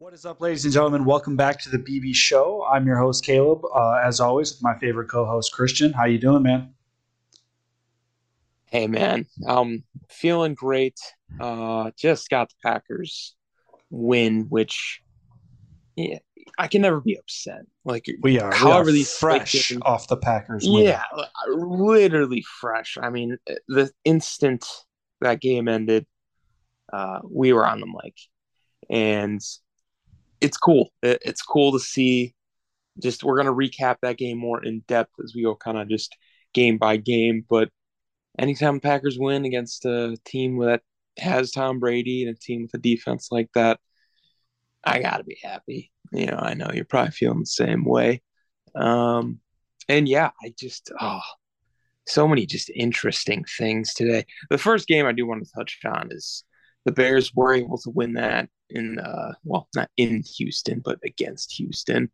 What is up, ladies and gentlemen? Welcome back to the BB Show. I'm your host Caleb, uh, as always, with my favorite co-host Christian. How you doing, man? Hey, man, I'm feeling great. Uh, just got the Packers win, which yeah, I can never be upset. Like we are, however we are these fresh off the Packers. Yeah, literally fresh. I mean, the instant that game ended, uh, we were on the mic, and it's cool. It, it's cool to see. Just we're gonna recap that game more in depth as we go, kind of just game by game. But anytime Packers win against a team that has Tom Brady and a team with a defense like that, I gotta be happy. You know, I know you're probably feeling the same way. Um, and yeah, I just oh, so many just interesting things today. The first game I do want to touch on is the Bears were able to win that in uh well not in Houston but against Houston.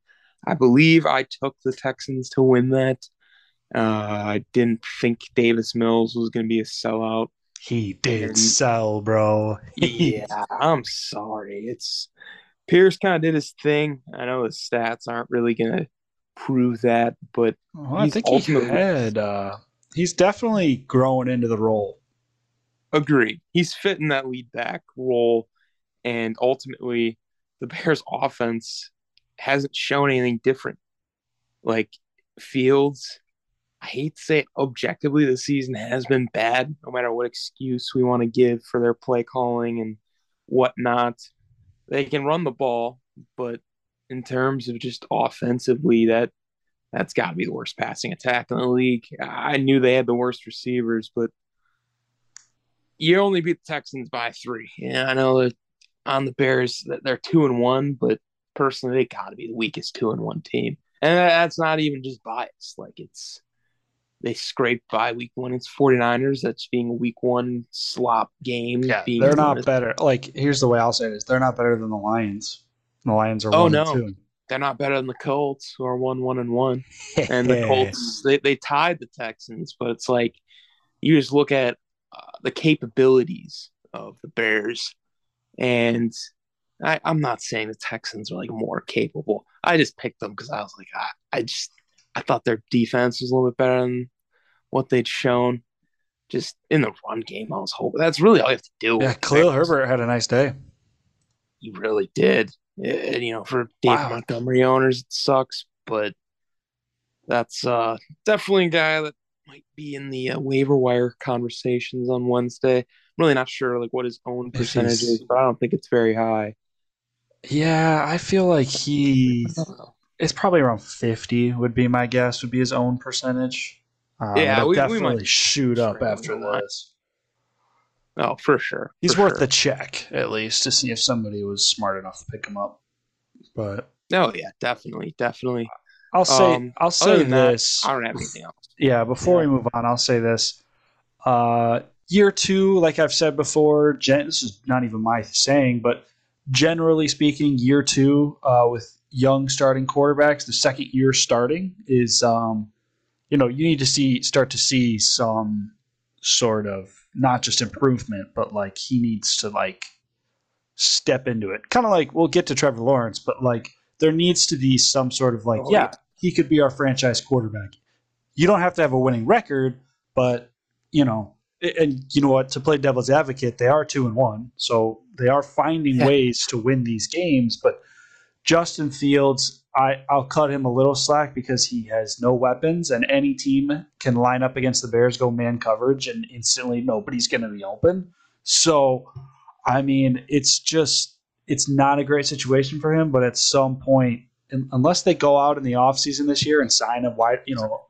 I believe I took the Texans to win that. Uh, I didn't think Davis Mills was going to be a sellout. He did and, sell, bro. yeah, I'm sorry. It's Pierce kind of did his thing. I know his stats aren't really going to prove that, but well, I think he had. Uh, he's definitely growing into the role. Agreed. He's fitting that lead back role, and ultimately, the Bears' offense hasn't shown anything different. Like Fields, I hate to say it, objectively, the season has been bad. No matter what excuse we want to give for their play calling and whatnot, they can run the ball, but in terms of just offensively, that that's got to be the worst passing attack in the league. I knew they had the worst receivers, but you only beat the Texans by three. Yeah, I know that on the Bears that they're two and one, but personally, they got to be the weakest two and one team, and that's not even just bias. Like it's they scraped by week one. It's 49ers. That's being a week one slop game. Yeah, they're not better. Like here's the way I'll say it is: they're not better than the Lions. The Lions are oh no. They're not better than the Colts, who are one one and one, and the Colts they, they tied the Texans. But it's like you just look at uh, the capabilities of the Bears. And I, am not saying the Texans are like more capable. I just picked them because I was like, I, I just I thought their defense was a little bit better than what they'd shown. Just in the run game, I was hoping that's really all you have to do. Yeah, Khalil Herbert had a nice day. He really did. And, you know, for Dave wow. Montgomery owners, it sucks, but that's uh, definitely a guy that might be in the uh, waiver wire conversations on Wednesday. Really not sure like what his own percentage is, but I don't think it's very high. Yeah, I feel like he it's probably around 50 would be my guess would be his own percentage. Um, yeah, we, definitely we might shoot up after this. Oh, for sure. He's for worth sure. the check at least to see if somebody was smart enough to pick him up. But oh yeah, definitely, definitely. I'll say um, I'll say this. That, I don't have anything else. Yeah, before yeah. we move on, I'll say this. Uh, year two, like I've said before, gen- this is not even my saying, but generally speaking, year two uh, with young starting quarterbacks, the second year starting is, um, you know, you need to see start to see some sort of not just improvement, but like he needs to like step into it. Kind of like we'll get to Trevor Lawrence, but like there needs to be some sort of like, oh, yeah, he could be our franchise quarterback. You don't have to have a winning record, but you know, and you know what? To play devil's advocate, they are two and one, so they are finding ways to win these games. But Justin Fields, I, I'll cut him a little slack because he has no weapons, and any team can line up against the Bears, go man coverage, and instantly nobody's going to be open. So, I mean, it's just it's not a great situation for him. But at some point, unless they go out in the offseason this year and sign a wide, you know,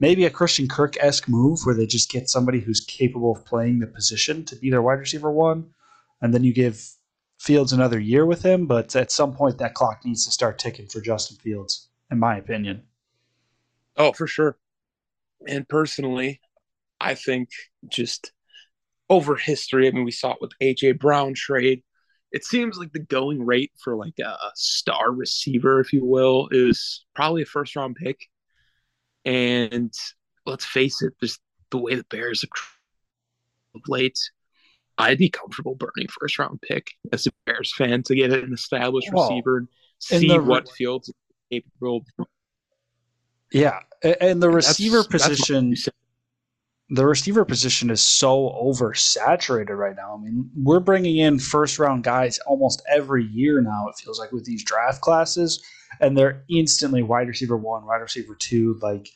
maybe a Christian Kirk esque move where they just get somebody who's capable of playing the position to be their wide receiver one, and then you give Fields another year with him. But at some point, that clock needs to start ticking for Justin Fields, in my opinion. Oh, for sure. And personally, I think just over history, I mean, we saw it with AJ Brown trade it seems like the going rate for like a star receiver, if you will, is probably a first round pick. And let's face it, just the way the Bears have late, I'd be comfortable burning first round pick as a Bears fan to get an established receiver and see the, what Fields capable. Yeah, and the receiver that's, position. That's the receiver position is so oversaturated right now. I mean, we're bringing in first round guys almost every year now. It feels like with these draft classes, and they're instantly wide receiver one, wide receiver two. Like,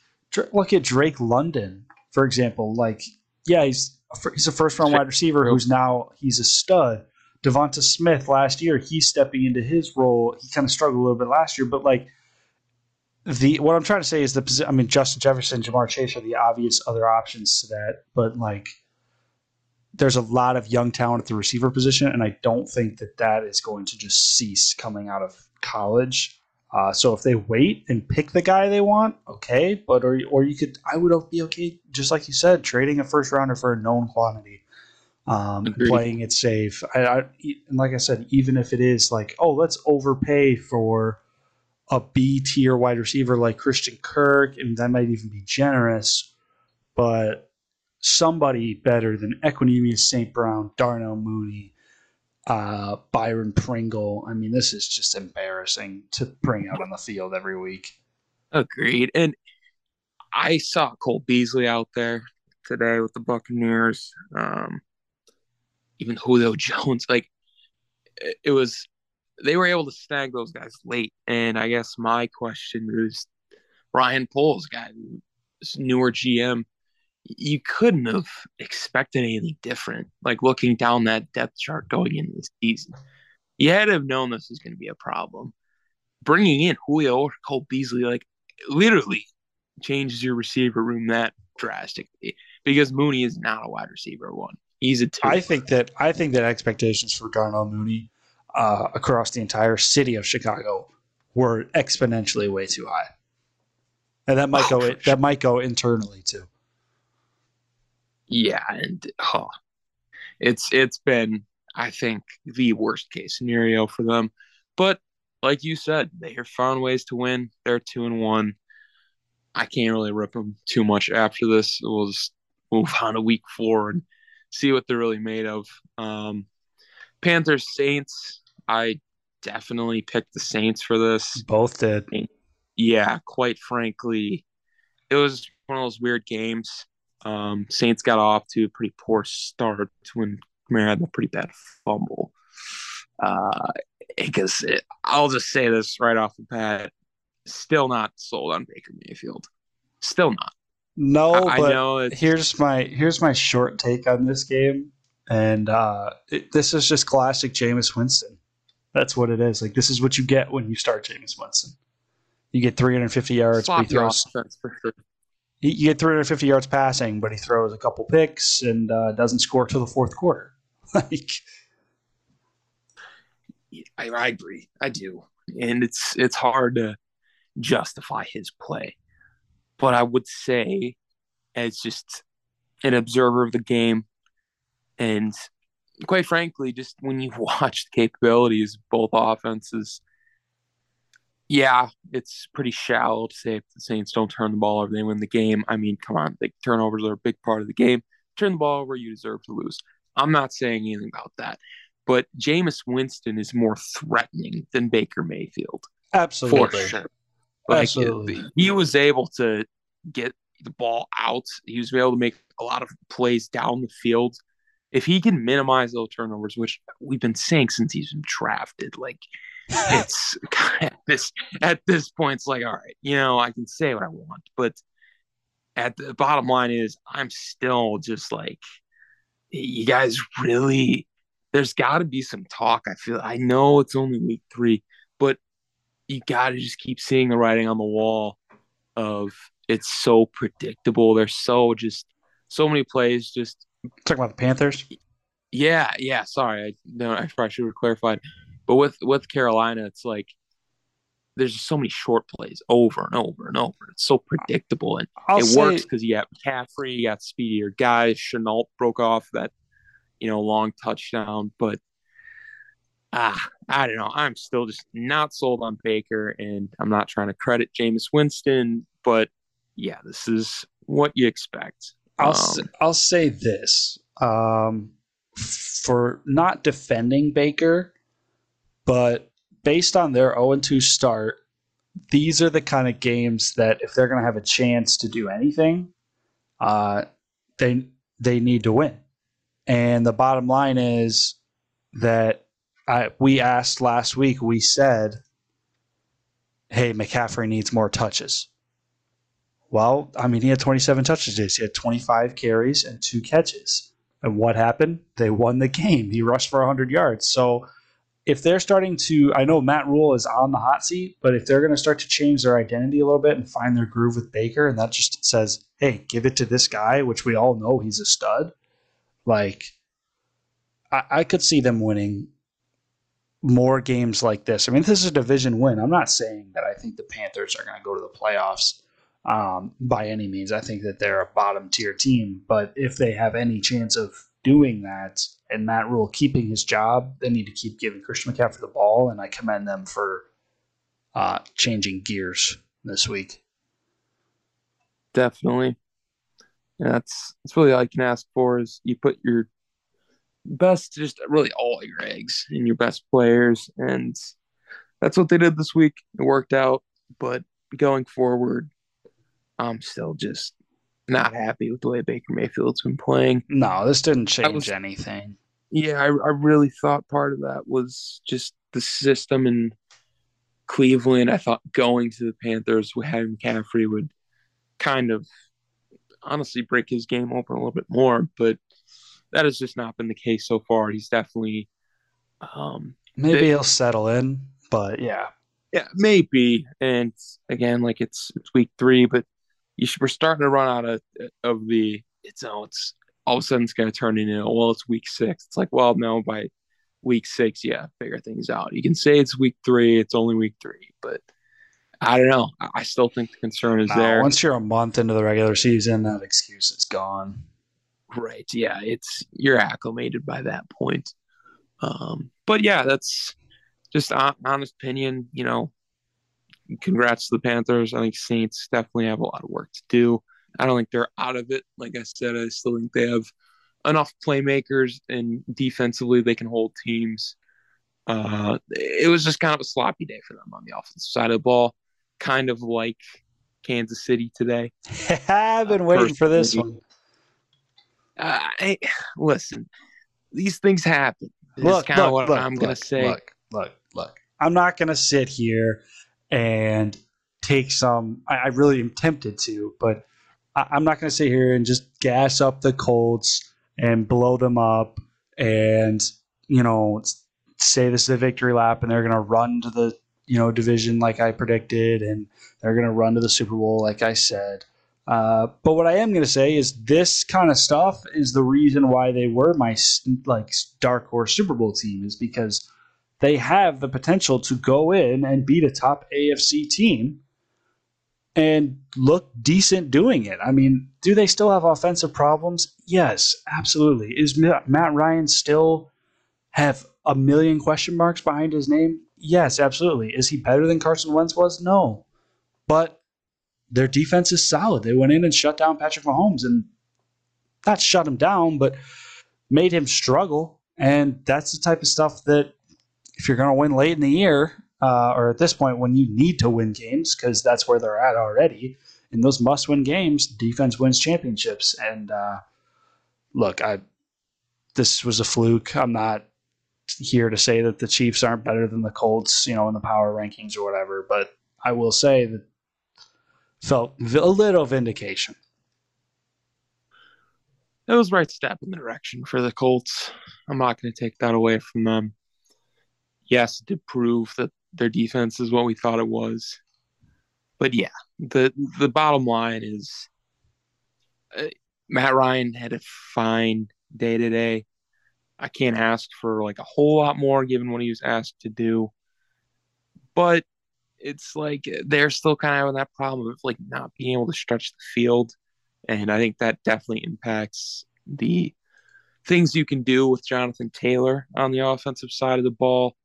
look at Drake London, for example. Like, yeah, he's a, he's a first round wide receiver who's now he's a stud. Devonta Smith last year, he's stepping into his role. He kind of struggled a little bit last year, but like the what I'm trying to say is the I mean Justin Jefferson, Ja'Marr Chase are the obvious other options to that, but like there's a lot of young talent at the receiver position, and I don't think that that is going to just cease coming out of college. Uh, so if they wait and pick the guy they want, okay, but or or you could I would be okay, just like you said, trading a first rounder for a known quantity, um, playing it safe. I, I and like I said, even if it is like oh let's overpay for a B tier wide receiver like Christian Kirk, and that might even be generous, but somebody better than Equanimeous St. Brown, Darnell Mooney, uh, Byron Pringle. I mean, this is just embarrassing to bring out on the field every week. Agreed. And I saw Cole Beasley out there today with the Buccaneers. Um, even Julio Jones, like it was they were able to snag those guys late. And I guess my question is Ryan Poles, guy, newer GM, you couldn't have expected anything different. Like looking down that depth chart going into the season, you had to have known this was going to be a problem. Bringing in Julio or Cole Beasley, like literally changes your receiver room that drastically because Mooney is not a wide receiver one. He's a two. I think that I think that expectations for Darnell Mooney uh, across the entire city of Chicago were exponentially way too high, and that might oh, go that might go internally too. Yeah, and oh, it's it's been I think the worst case scenario for them, but like you said, they have found ways to win. They're two and one. I can't really rip them too much after this. We'll just move on to week four and see what they're really made of. Um, Panthers Saints. I definitely picked the Saints for this. Both did. Yeah, quite frankly, it was one of those weird games. Um, Saints got off to a pretty poor start when Kamara had a pretty bad fumble. Uh, because it, I'll just say this right off the bat: still not sold on Baker Mayfield. Still not. No, I, but I know here's my here's my short take on this game, and uh, it, this is just classic Jameis Winston. That's what it is. Like this is what you get when you start Jameis Winston. You get 350 yards, but he throws. Sure. You get 350 yards passing, but he throws a couple picks and uh, doesn't score till the fourth quarter. like, I, I agree. I do, and it's it's hard to justify his play, but I would say, as just an observer of the game, and quite frankly, just when you watch the capabilities of both offenses, yeah, it's pretty shallow to say if the Saints don't turn the ball over, they win the game. I mean, come on, the turnovers are a big part of the game. Turn the ball over, you deserve to lose. I'm not saying anything about that. But Jameis Winston is more threatening than Baker Mayfield. Absolutely. For sure. Like, Absolutely. He was able to get the ball out. He was able to make a lot of plays down the field if he can minimize those turnovers, which we've been saying since he's been drafted, like it's at this at this point, it's like, all right, you know, I can say what I want, but at the bottom line is I'm still just like, you guys really there's gotta be some talk. I feel I know it's only week three, but you gotta just keep seeing the writing on the wall of it's so predictable. They're so just so many plays just Talking about the Panthers. Yeah, yeah. Sorry, I no, I probably should have clarified. But with with Carolina, it's like there's just so many short plays over and over and over. It's so predictable, and I'll it say, works because you got McCaffrey, you got speedier guys. Shenault broke off that you know long touchdown, but ah, I don't know. I'm still just not sold on Baker, and I'm not trying to credit Jameis Winston, but yeah, this is what you expect. I'll um, I'll say this. Um, for not defending Baker, but based on their 0 2 start, these are the kind of games that if they're going to have a chance to do anything, uh, they they need to win. And the bottom line is that I, we asked last week. We said, "Hey, McCaffrey needs more touches." Well, I mean, he had 27 touches. He had 25 carries and two catches. And what happened? They won the game. He rushed for 100 yards. So if they're starting to, I know Matt Rhule is on the hot seat, but if they're going to start to change their identity a little bit and find their groove with Baker, and that just says, hey, give it to this guy, which we all know he's a stud, like, I, I could see them winning more games like this. I mean, this is a division win. I'm not saying that I think the Panthers are going to go to the playoffs um, by any means. I think that they're a bottom tier team, but if they have any chance of doing that and Matt Rhule keeping his job, they need to keep giving Christian McCaffrey the ball, and I commend them for uh, changing gears this week. Definitely. Yeah, that's that's really all you can ask for is you put your best, just really all your eggs in your best players, and that's what they did this week. It worked out, but going forward, I'm still just not happy with the way Baker Mayfield's been playing. No, this didn't change was, anything. Yeah, I, I really thought part of that was just the system in Cleveland. I thought going to the Panthers with having McCaffrey would kind of honestly break his game open a little bit more, but that has just not been the case so far. He's definitely um, maybe he'll settle in, but yeah, yeah, maybe. And again, like it's it's week three, but you should, we're starting to run out of of the it's oh it's all of a sudden it's going to turn into well it's week six. It's like well no by week six yeah figure things out. You can say it's week three, it's only week three, but I don't know. I still think the concern is no, there. Once you're a month into the regular season, that excuse is gone. Right. Yeah. It's you're acclimated by that point. Um, but yeah, that's just honest opinion. You know, congrats to the Panthers. I think Saints definitely have a lot of work to do. I don't think they're out of it. Like I said, I still think they have enough playmakers and defensively they can hold teams. Uh, it was just kind of a sloppy day for them on the offensive side of the ball, kind of like Kansas City today. I've been uh, waiting for this one. Uh, I, listen, these things happen. This look, kind look, of what look, I'm going to say. Look, look, look. I'm not going to sit here and take some. I, I really am tempted to, but I, I'm not going to sit here and just gas up the Colts and blow them up and you know say this is a victory lap and they're going to run to the you know division like I predicted and they're going to run to the Super Bowl like I said. Uh, but what I am going to say is this kind of stuff is the reason why they were my like dark horse Super Bowl team is because they have the potential to go in and beat a top AFC team and look decent doing it. I mean, do they still have offensive problems? Yes, absolutely. Is Matt Ryan still have a million question marks behind his name? Yes, absolutely. Is he better than Carson Wentz was? No. But their defense is solid. They went in and shut down Patrick Mahomes and not shut him down, but made him struggle. And that's the type of stuff that if you're going to win late in the year, uh, or at this point when you need to win games, because that's where they're at already, in those must win games, defense wins championships. And uh, look, I this was a fluke. I'm not here to say that the Chiefs aren't better than the Colts, you know, in the power rankings or whatever, but I will say that felt a little vindication. It was right step in the direction for the Colts. I'm not going to take that away from them yes, to prove that their defense is what we thought it was. But yeah, the the bottom line is uh, Matt Ryan had a fine day today. I can't ask for like a whole lot more given what he was asked to do. But it's like they're still kind of having that problem of like not being able to stretch the field. And I think that definitely impacts the things you can do with Jonathan Taylor on the offensive side of the ball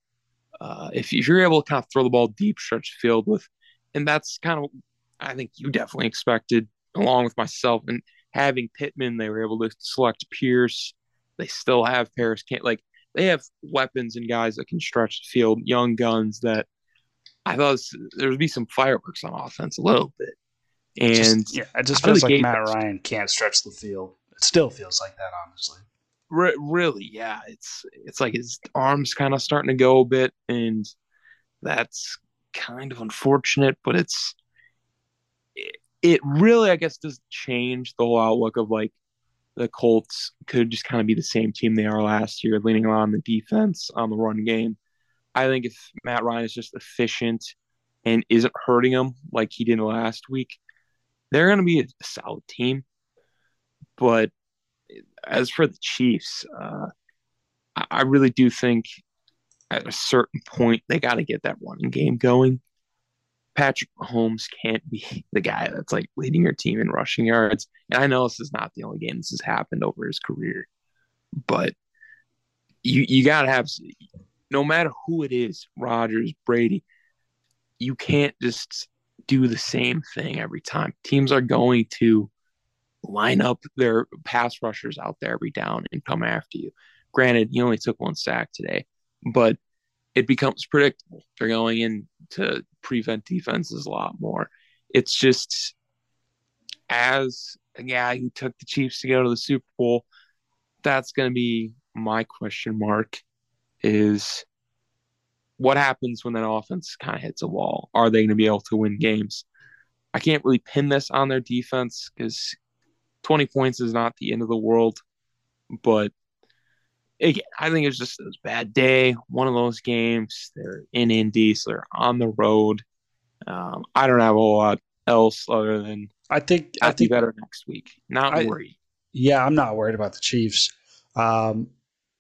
uh, if, if you're able to kind of throw the ball deep stretch field with, and that's kind of, I think you definitely expected, along with myself, and having Pittman, they were able to select Pierce They still have Parris Campbell like they have weapons and guys that can stretch the field, young guns that I thought there would be some fireworks on offense a little bit. And just, yeah, it just feels like Matt Ryan can't stretch the field. It still feels like that, honestly. Re- really, yeah. It's it's like his arms kind of starting to go a bit, and that's kind of unfortunate. But it's it, it really, I guess, does change the whole outlook of like the Colts could just kind of be the same team they are last year, leaning on the defense on the run game. I think if Matt Ryan is just efficient and isn't hurting them like he did last week, they're going to be a solid team. But as for the Chiefs, uh, I really do think at a certain point they got to get that running game going. Patrick Mahomes can't be the guy that's like leading your team in rushing yards. And I know this is not the only game this has happened over his career, but you you got to have no matter who it is, Rodgers, Brady, you can't just do the same thing every time. Teams are going to line up their pass rushers out there every down and come after you. Granted, he only took one sack today, but it becomes predictable. They're going in to prevent defenses a lot more. It's just as a guy who took the Chiefs to go to the Super Bowl, that's going to be my question mark is what happens when that offense kind of hits a wall? Are they going to be able to win games? I can't really pin this on their defense because 20 points is not the end of the world. But again, I think it's just a bad day. One of those games. They're in Indy, so they're on the road. Um, I don't have a whole lot else other than I think I think better next week. Not I, worried. Yeah, I'm not worried about the Chiefs. Um,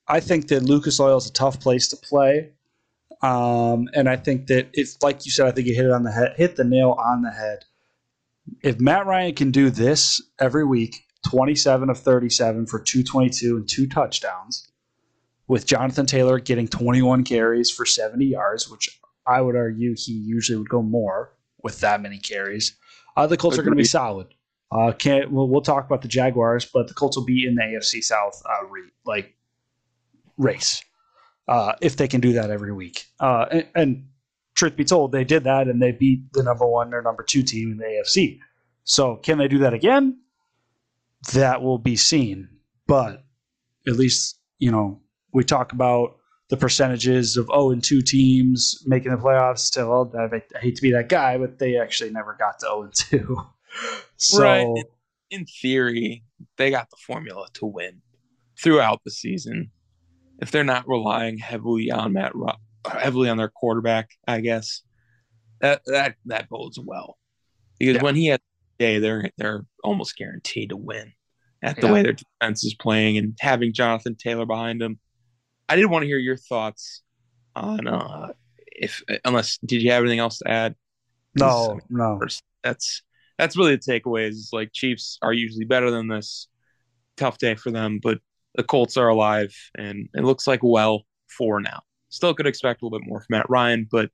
I think that Lucas Oil is a tough place to play. Um, and I think that if, like you said, I think you hit it on the head, hit the nail on the head. If Matt Ryan can do this every week, 27 of 37 for 222 and two touchdowns, with Jonathan Taylor getting 21 carries for 70 yards, which I would argue he usually would go more with that many carries. Uh, the Colts Agreed. are going to be solid. Uh, can't we'll, we'll, talk about the Jaguars, but the Colts will be in the AFC South uh, re, like race uh, if they can do that every week. Uh, and, and, truth be told, they did that and they beat the number one or number two team in the AFC. So can they do that again? That will be seen. But at least you know we talk about the percentages of 0 and 2 teams making the playoffs. To, well, I hate to be that guy, but they actually never got to 0 and 2. so, right. In theory, they got the formula to win throughout the season. If they're not relying heavily on Matt, heavily on their quarterback, I guess that that that bodes well because yeah. when he had day, they're they're almost guaranteed to win at the yeah. way their defense is playing and having Jonathan Taylor behind them I did want to hear your thoughts on uh, if unless did you have anything else to add? No, no. That's that's really the takeaway. Is like Chiefs are usually better than this. Tough day for them, but the Colts are alive, and it looks like well for now. Still could expect a little bit more from Matt Ryan, but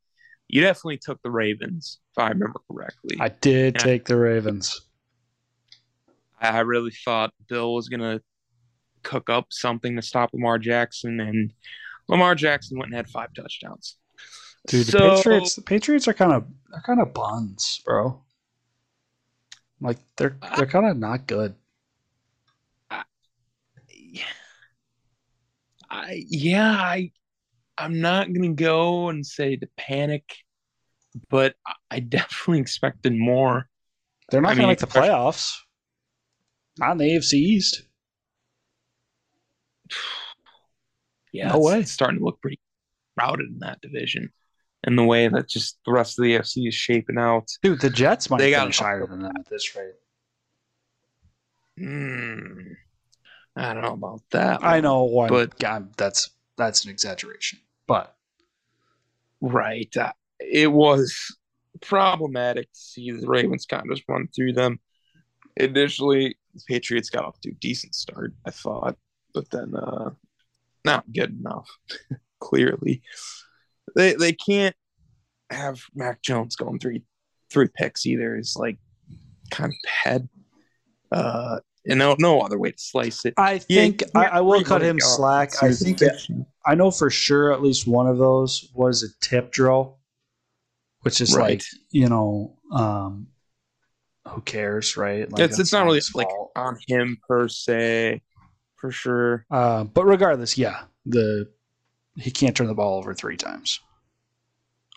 you definitely took the Ravens, if I remember correctly. I did and take the Ravens. I really thought Bill was gonna cook up something to stop Lamar Jackson, and Lamar Jackson went and had five touchdowns. Dude, the so, Patriots, the Patriots are kind of they're kind of buns, bro. Like they're they're kind of not good. I, I yeah, I I'm not gonna go and say to panic, but I definitely expected more. They're not I gonna mean, make the playoffs. Not in the AFC East. yeah, no way. It's starting to look pretty crowded in that division. And the way that just the rest of the AFC is shaping out. Dude, the Jets might they finish higher than that at this rate. Mm, I don't know about that. I know one, but God, that's that's an exaggeration. But right, uh, it was problematic to see the Ravens kind of just run through them. Initially, the Patriots got off to a decent start, I thought, but then uh, not good enough. clearly, they they can't have Mac Jones going three three picks either. Is like kind of head. Uh, no no other way to slice it. I think I, I will cut him slack. I think it, I know for sure at least one of those was a tip drill, which is right. like you know, um, who cares, right? Like, it's it's not really like on him per se, for sure. Uh, but regardless, yeah, the he can't turn the ball over three times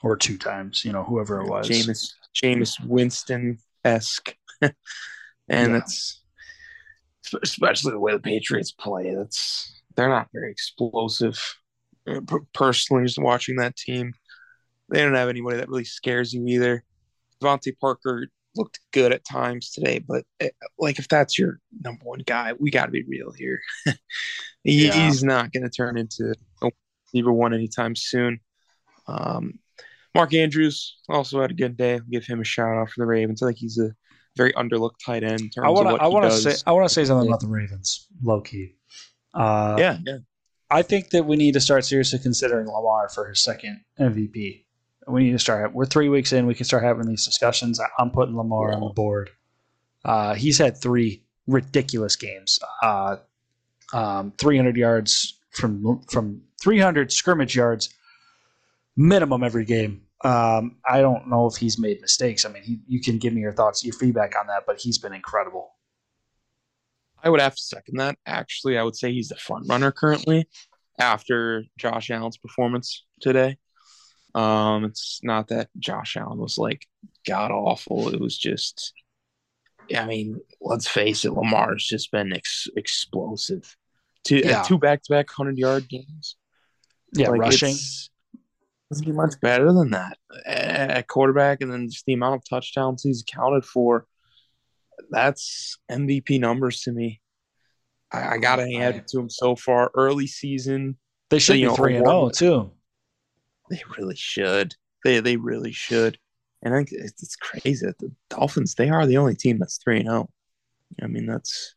or two times. You know, whoever it was, Jameis Jameis Winston esque, and yeah. it's especially the way the Patriots play. That's they're not very explosive. Uh, personally, just watching that team, they don't have anybody that really scares you either. DeVante Parker looked good at times today, but eh, like if that's your number one guy, we got to be real here. he, yeah. He's not going to turn into a receiver one anytime soon. Um, Mark Andrews also had a good day. I'll give him a shout out for the Ravens. I think he's a very underlooked tight end. I want to. I want to say. I want to say something about the Ravens. Low key. Uh, yeah, yeah. I think that we need to start seriously considering Lamar for his second MVP. We need to start. We're three weeks in. We can start having these discussions. I'm putting Lamar yeah. on the board. Uh, he's had three ridiculous games. Uh, um, 300 yards from from 300 scrimmage yards minimum every game. Um, I don't know if he's made mistakes. I mean, he, you can give me your thoughts, your feedback on that, but he's been incredible. I would have to second that. Actually, I would say he's the front runner currently after Josh Allen's performance today. Um, it's not that Josh Allen was like god awful. It was just, I mean, let's face it, Lamar's just been ex- explosive. Two yeah. two back to back hundred yard games. Yeah, like rushing doesn't get much better than that at quarterback, and then just the amount of touchdowns he's accounted for. That's MVP numbers to me. I, I gotta hand it to him so far. Early season, they should be three and zero oh, too. They really should. They they really should. And I think it's, it's crazy that the Dolphins they are the only team that's three and zero. Oh. I mean that's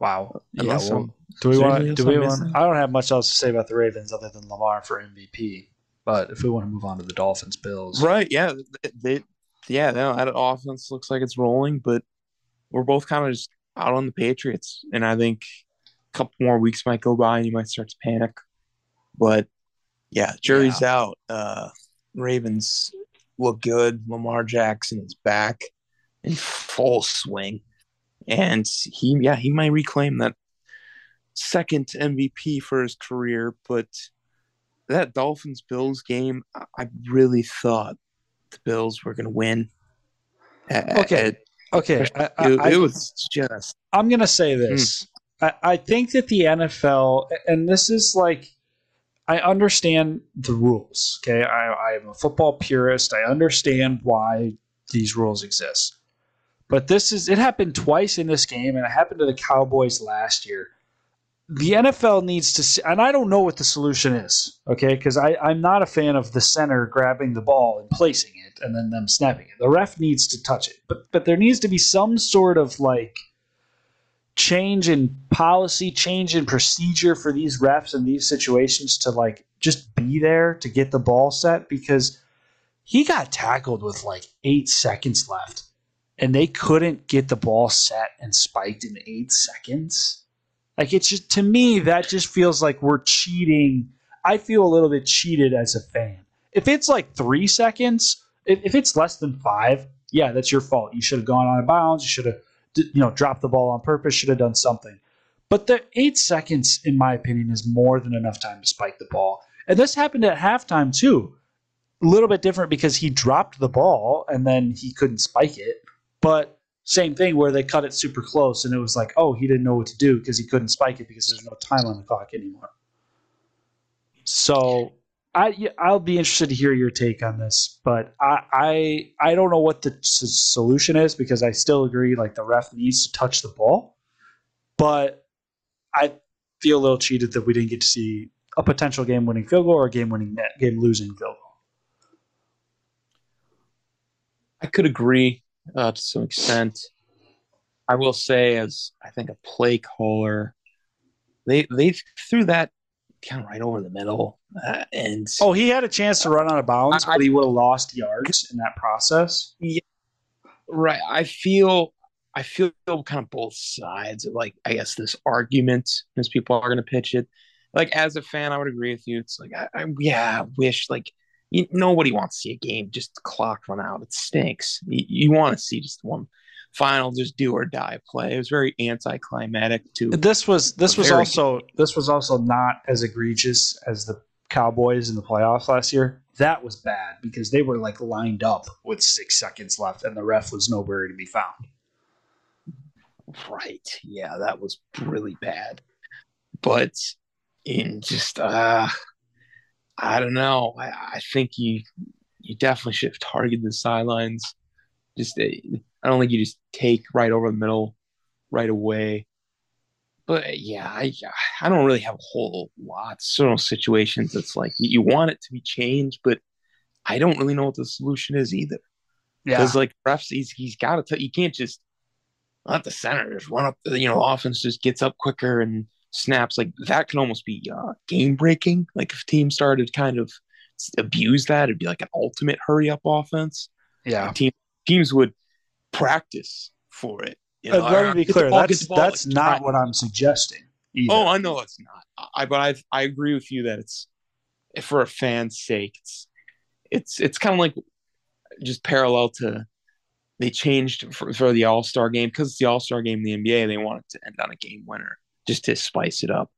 wow. Yeah. Well, do we want? Do we want? I don't have much else to say about the Ravens other than Lamar for MVP. But if we want to move on to the Dolphins Bills, right? Yeah, they, yeah, no, that offense looks like it's rolling, but we're both kind of just out on the Patriots, and I think a couple more weeks might go by and you might start to panic. But yeah, jury's yeah. out. Uh, Ravens look good. Lamar Jackson is back in full swing, and he, yeah, he might reclaim that second MVP for his career, but that Dolphins Bills game, I really thought the Bills were going to win. Okay. Okay. I, I, it, it, was just. I'm going to say this. Hmm. I, I think that the NFL, and this is like, I understand the rules. Okay. I, I'm a football purist. I understand why these rules exist. But this is, it happened twice in this game, and it happened to the Cowboys last year the NFL needs to, see, and I don't know what the solution is, okay? Because I'm not a fan of the center grabbing the ball and placing it and then them snapping it. The ref needs to touch it, but but there needs to be some sort of like change in policy, change in procedure for these refs in these situations to like just be there to get the ball set because he got tackled with like eight seconds left, and they couldn't get the ball set and spiked in eight seconds like it's just to me that just feels like we're cheating. I feel a little bit cheated as a fan. If it's like three seconds, if, if it's less than five, yeah, that's your fault. You should have gone on a bounds. You should have, you know, dropped the ball on purpose. Should have done something. But the eight seconds, in my opinion, is more than enough time to spike the ball. And this happened at halftime too. A little bit different because he dropped the ball and then he couldn't spike it. But same thing where they cut it super close and it was like, oh, he didn't know what to do because he couldn't spike it because there's no time on the clock anymore. So I I'll be interested to hear your take on this, but I I, I don't know what the solution is because I still agree like the ref needs to touch the ball, but I feel a little cheated that we didn't get to see a potential game winning field goal or a game winning game losing field goal. I could agree uh, to some extent. I will say, as I think a play caller, they they threw that kind of right over the middle, uh, and oh, he had a chance to run out of bounds, I, but he would have lost yards in that process. Yeah, right. I feel I feel kind of both sides of like I guess this argument as people are going to pitch it. Like as a fan, I would agree with you. It's like I, I yeah, I wish like you, nobody wants to see a game just clock run out. It stinks. You, you want to see just one final, just do or die play. It was very anticlimactic. To this was this was also this was also not as egregious as the Cowboys in the playoffs last year. That was bad because they were like lined up with six seconds left, and the ref was nowhere to be found. Right. Yeah, that was really bad. But in just uh I don't know. I, I think you you definitely should have targeted the sidelines. Just uh, I don't think you just take right over the middle right away. But yeah, I I don't really have a whole lot of situations It's like you want it to be changed, but I don't really know what the solution is either. Yeah, because like refs, he's he's got to tell you can't just let the center just run up. The, you know, offense just gets up quicker and snaps like that can almost be uh, game breaking. Like if teams started kind of abuse that, it'd be like an ultimate hurry up offense. Yeah, like team, teams would practice for it. You know, let me be clear. Ball, that's that's like, not what I'm suggesting. Either. Oh, I know it's not. I but I I agree with you that it's for a fan's sake. It's it's it's kind of like just parallel to they changed for, for the All Star game because it's the All Star game in the NBA. They wanted to end on a game winner just to spice it up.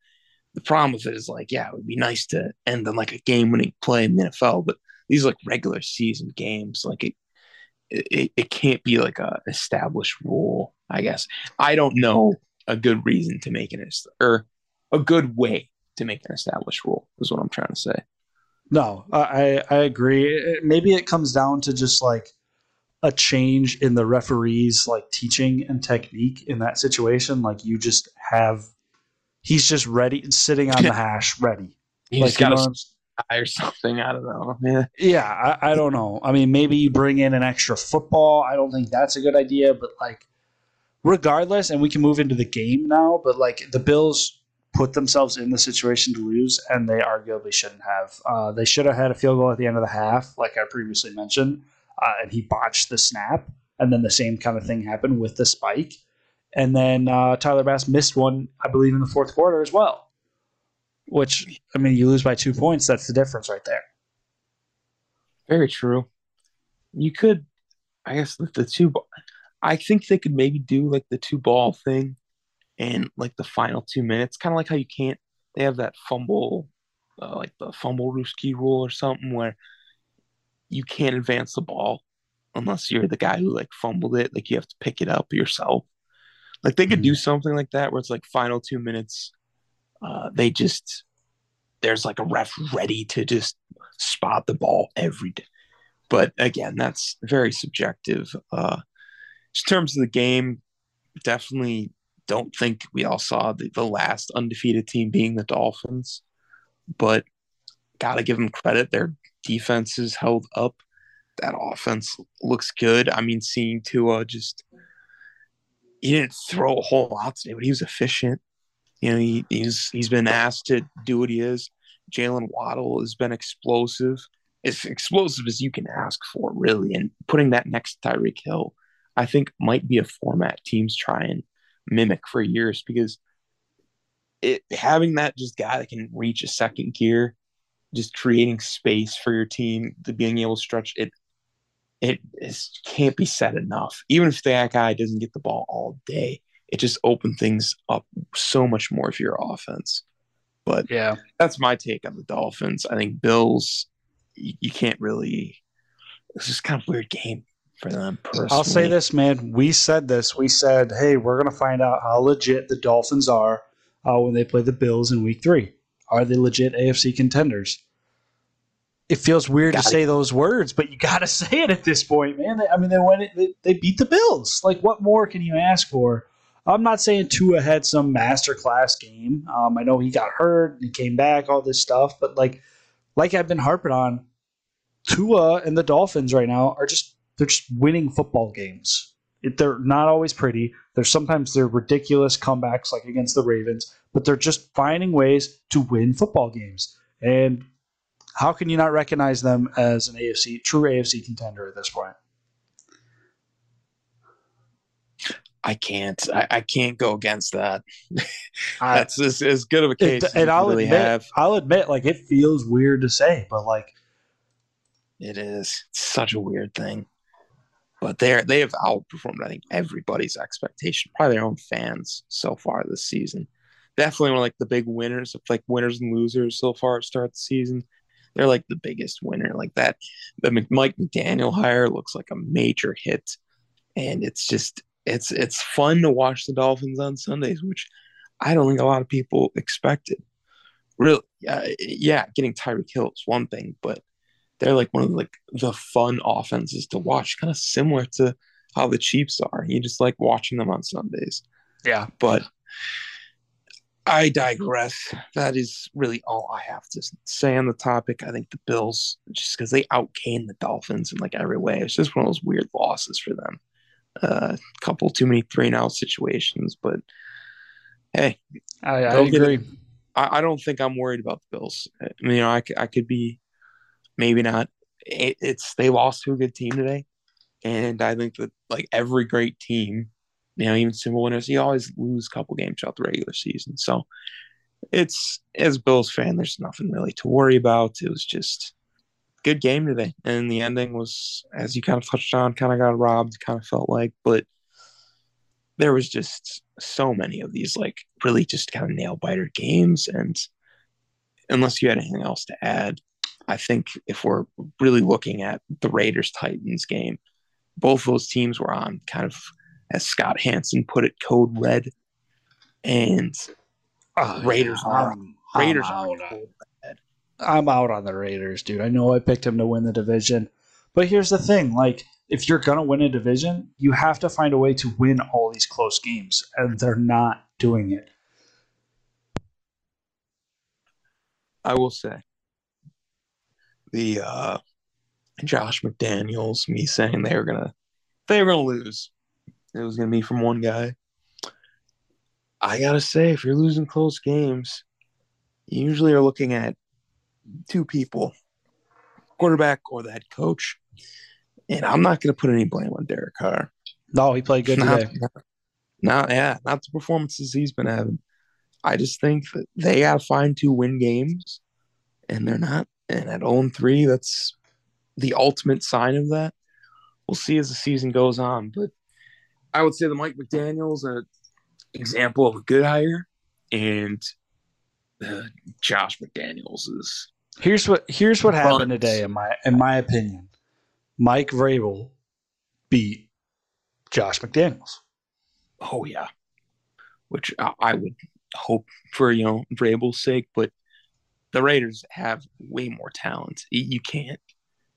The problem with it is like, yeah, it would be nice to end on like a game winning play in the NFL, but these like regular season games. Like it, it, it can't be like a established rule. I guess I don't know a good reason to make an or a good way to make an established rule is what I'm trying to say. No, I I agree. Maybe it comes down to just like a change in the referees like teaching and technique in that situation. Like you just have he's just ready, sitting on the hash, ready. He's like, got you know a or something. I don't know. Yeah, yeah I, I don't know. I mean, maybe you bring in an extra football. I don't think that's a good idea, but like, regardless, and we can move into the game now. But like, the Bills put themselves in the situation to lose, and they arguably shouldn't have. Uh, they should have had a field goal at the end of the half, like I previously mentioned, uh, and he botched the snap. And then the same kind of thing happened with the spike. And then uh, Tyler Bass missed one, I believe, in the fourth quarter as well. Which, I mean, you lose by two points. That's the difference right there. Very true. You could, I guess, the, the two. I think they could maybe do like the two ball thing in like the final two minutes. Kind of like how you can't, they have that fumble, uh, like the fumblerooski rule or something where you can't advance the ball unless you're the guy who like fumbled it. Like you have to pick it up yourself. Like they could do mm-hmm. something like that where it's like final two minutes. Uh, they just there's like a ref ready to just spot the ball every day. But again, that's very subjective. Uh, in terms of the game, definitely don't think we all saw the, the last undefeated team being the Dolphins, but gotta give them credit. Their defense is held up. That offense looks good. I mean, seeing Tua just he didn't throw a whole lot today, but he was efficient. You know, he, he's he's been asked to do what he is. Jaylen Waddle has been explosive, as explosive as you can ask for, really. And putting that next Tyreek Hill, I think might be a format teams try and mimic for years because it having that just guy that can reach a second gear, just creating space for your team, the being able to stretch it it is, can't be said enough. Even if that guy doesn't get the ball all day, it just opens things up so much more for your offense. But yeah, that's my take on the Dolphins. I think Bills, you, you can't really. It's just kind of weird game for them. Personally. I'll say this, man. We said this. We said, hey, we're gonna find out how legit the Dolphins are uh, when they play the Bills in Week Three. Are they legit AFC contenders? it feels weird to say those words, but you got to say it at this point, man. I mean, they went, they, they beat the Bills. Like, what more can you ask for? I'm not saying Tua had some masterclass game. Um, I know he got hurt and he came back, all this stuff, but like, like I've been harping on, Tua and the Dolphins right now are just they're just winning football games. It, they're not always pretty. There's sometimes they're ridiculous comebacks like against the Ravens, but they're just finding ways to win football games. And how can you not recognize them as an AFC true AFC contender at this point? I can't. I, I can't go against that. That's as, as good of a case. It, and I'll really admit, have. I'll admit, like it feels weird to say, but like it is it's such a weird thing. But they're they have outperformed, I think, everybody's expectation, probably their own fans so far this season. Definitely one of like the big winners of like winners and losers so far to start the season. They're like the biggest winner. Like that, the Mike McDaniel hire looks like a major hit, and it's just it's it's fun to watch the Dolphins on Sundays, which I don't think a lot of people expected. Really, uh, yeah, getting Tyreek Hill is one thing, but they're like one of the, like the fun offenses to watch, kind of similar to how the Chiefs are. You just like watching them on Sundays. Yeah, but I digress. That is really all I have to say on the topic. I think the Bills, just because they outgained the Dolphins in like every way, it's just one of those weird losses for them. A uh, couple too many three and out situations, but hey, I, I agree. I, I, don't think I'm worried about the Bills. I mean, you know, I, I could be maybe not. It, it's they lost to a good team today, and I think that like every great team, you know, even Super winners, you always lose a couple games throughout the regular season. So it's as Bills fan, there's nothing really to worry about. It was just good game today, and the ending was, as you kind of touched on, kind of got robbed. Kind of felt like, but there was just so many of these like really just kind of nail biter games, and unless you had anything else to add, I think if we're really looking at the Raiders Titans game, both those teams were on kind of, as Scott Hanson put it, code red, and oh, Raiders yeah, are I'm, Raiders I'm are out. I'm out on the Raiders, dude. I know I picked them to win the division, but here's the thing: like, if you're gonna win a division, you have to find a way to win all these close games, and they're not doing it. I will say the uh, Josh McDaniels, me saying they were gonna they were gonna lose. It was gonna be from one guy. I gotta say, if you're losing close games, you usually are looking at two people, quarterback or the head coach. And I'm not gonna put any blame on Derek Carr. No, he played good not, today. Not, not yeah, not the performances he's been having. I just think that they gotta find two win games, and they're not. And at 0 3, that's the ultimate sign of that. We'll see as the season goes on. But I would say the Mike McDaniels an example of a good hire, and uh, Josh McDaniels is. Here's what here's what happened today in my in my opinion. Mike Vrabel beat Josh McDaniels. Oh yeah, which I would hope for you know Vrabel's sake, but the Raiders have way more talent. You can't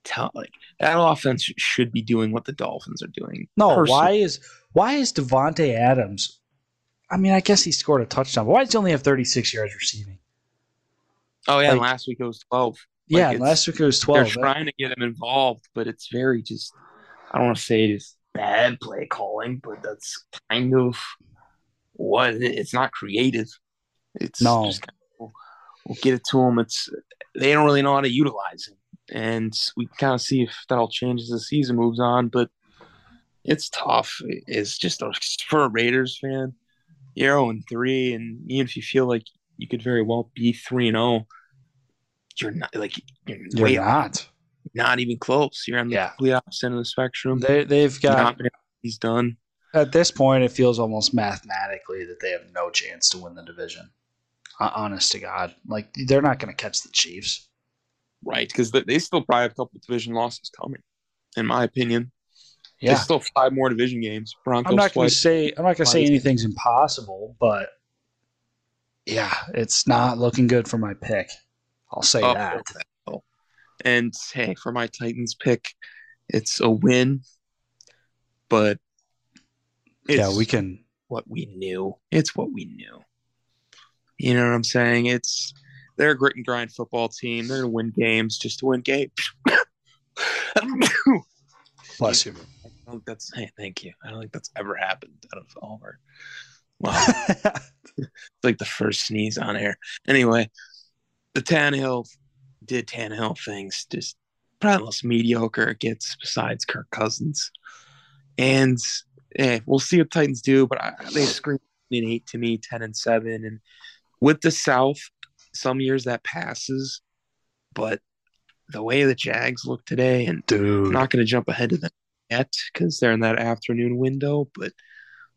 tell like that offense should be doing what the Dolphins are doing. No, personally. why is why is Davante Adams? I mean, I guess he scored a touchdown, but why does he only have 36 yards receiving? Oh yeah, like, last week it was 12. Like yeah, last week it was 12. They're trying to get him involved, but it's very just I don't want to say it's bad play calling, but that's kind of what it's not creative. It's no. just kind we'll get it to them. It's they don't really know how to utilize him, and we kind of see if that'll change as the season moves on. But it's tough. It's just a, for a Raiders fan, you're 0 and three, and even if you feel like you could very well be three and 0, you're not like you're, you're not. Not even close. You're on the yeah. complete opposite of the spectrum. They, they've got. He's done. At this point, it feels almost mathematically that they have no chance to win the division honest to God, like they're not going to catch the Chiefs, right? Because they still probably have a couple division losses coming, in my opinion. Yeah, There's still five more division games. Broncos. I'm not going to say I'm not going to say anything's impossible, but yeah, it's not looking good for my pick. I'll say oh, that. Okay. And hey, for my Titans pick, it's a win, but yeah, we can. What we knew. It's what we knew. You know what I'm saying? It's they're a grit and grind football team. They're gonna win games just to win games. Bless you. I don't think that's hey, thank you. I don't think that's ever happened out of all of our wow. it's like the first sneeze on air. Anyway, the Tannehill did Tannehill things, just probably most mediocre it gets besides Kirk Cousins. And eh, we'll see what Titans do, but I, they scream eight to me, ten and seven, and with the South, some years that passes, but the way the Jags look today, and Dude. I'm not going to jump ahead of them yet because they're in that afternoon window, but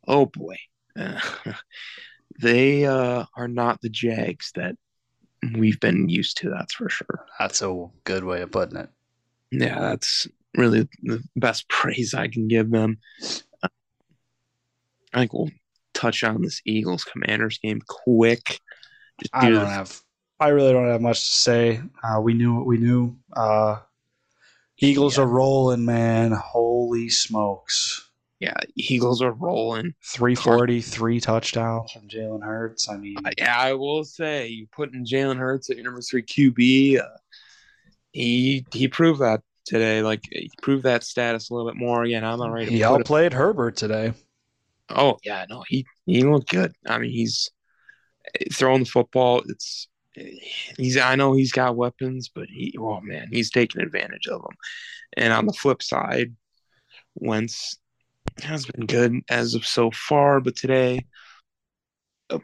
oh boy, uh, they uh, are not the Jags that we've been used to. That's for sure. That's a good way of putting it. Yeah, that's really the best praise I can give them. I think we'll touch on this Eagles Commanders game quick. Just I don't have. I really don't have much to say. Uh, we knew what we knew. Uh, Eagles Yeah. are rolling, man. Holy smokes! yeah, Eagles are rolling. Three forty, three touchdowns from Jalen Hurts. I mean, Yeah, I will say you put in Jalen Hurts at your number three QB. Uh, he he proved that today. Like he proved that status a little bit more. Again, I'm not ready he outplayed Herbert today. Oh yeah, no, he he looked good. I mean, he's throwing the football. It's he's. I know he's got weapons, but he. Oh man, he's taking advantage of them. And on the flip side, Wentz has been good as of so far, but today a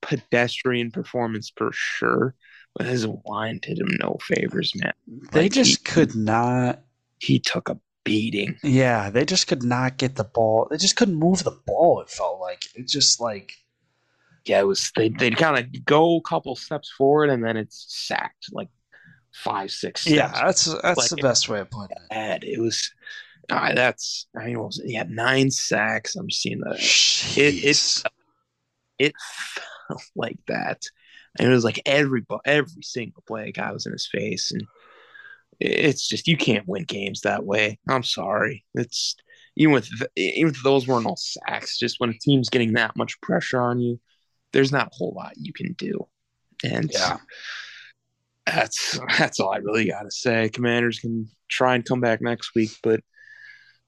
pedestrian performance for sure. But his line did him no favors, man. They Like, just he- could not. He took a beating. Yeah, they just could not get the ball. They just couldn't move the ball. It felt like it just like yeah, it was they they'd kind of go a couple steps forward and then it's sacked like five, six steps. yeah. That's that's Like the best way of putting it. bad. It was uh, that's I mean, was it? He had nine sacks. I'm seeing that Jeez. it's- it felt like that. And it was like every every single play, guy was in his face, and it's just you can't win games that way. I'm sorry. It's even with even if those weren't all sacks, just when a team's getting that much pressure on you, there's not a whole lot you can do. And Yeah. that's that's all I really got to say. Commanders can try and come back next week, but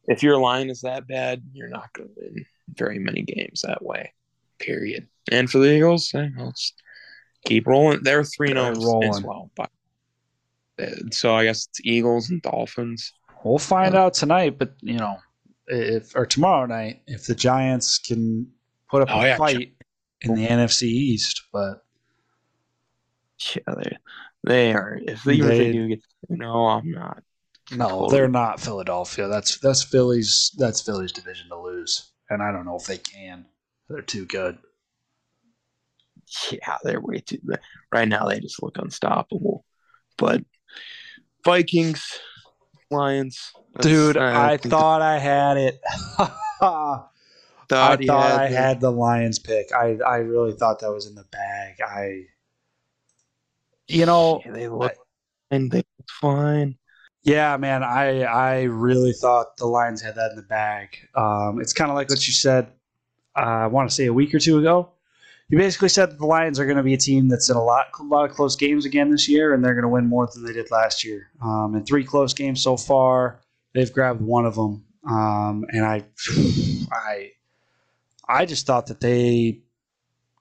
if your line is that bad, you're not going to win very many games that way. Period. And for the Eagles, eh, let's keep rolling. They're three and zero as well. But uh, so I guess it's Eagles and Dolphins. We'll find out tonight, but you know, if or tomorrow night, if the Giants can put up Oh, a yeah, fight in the NFC East, but Yeah, they they are. If they, They- they do get, no, I'm not. no, Totally. they're not Philadelphia. That's that's Philly's that's Philly's division to lose, and I don't know if they can. They're too good. Yeah, they're way too. Right now, they just look unstoppable. But Vikings, Lions, Dude, uh, I thought I had it. I thought he thought had I the- had the Lions pick. I I really thought that was in the bag. I, you know, Yeah, they look and they look fine. Yeah, man, I I really thought the Lions had that in the bag. Um, it's kind of like what you said. Uh, I want to say a week or two ago. You basically said that the Lions are going to be a team that's in a lot a lot of close games again this year, and they're going to win more than they did last year. Um, in three close games so far, they've grabbed one of them, um, and I I I just thought that they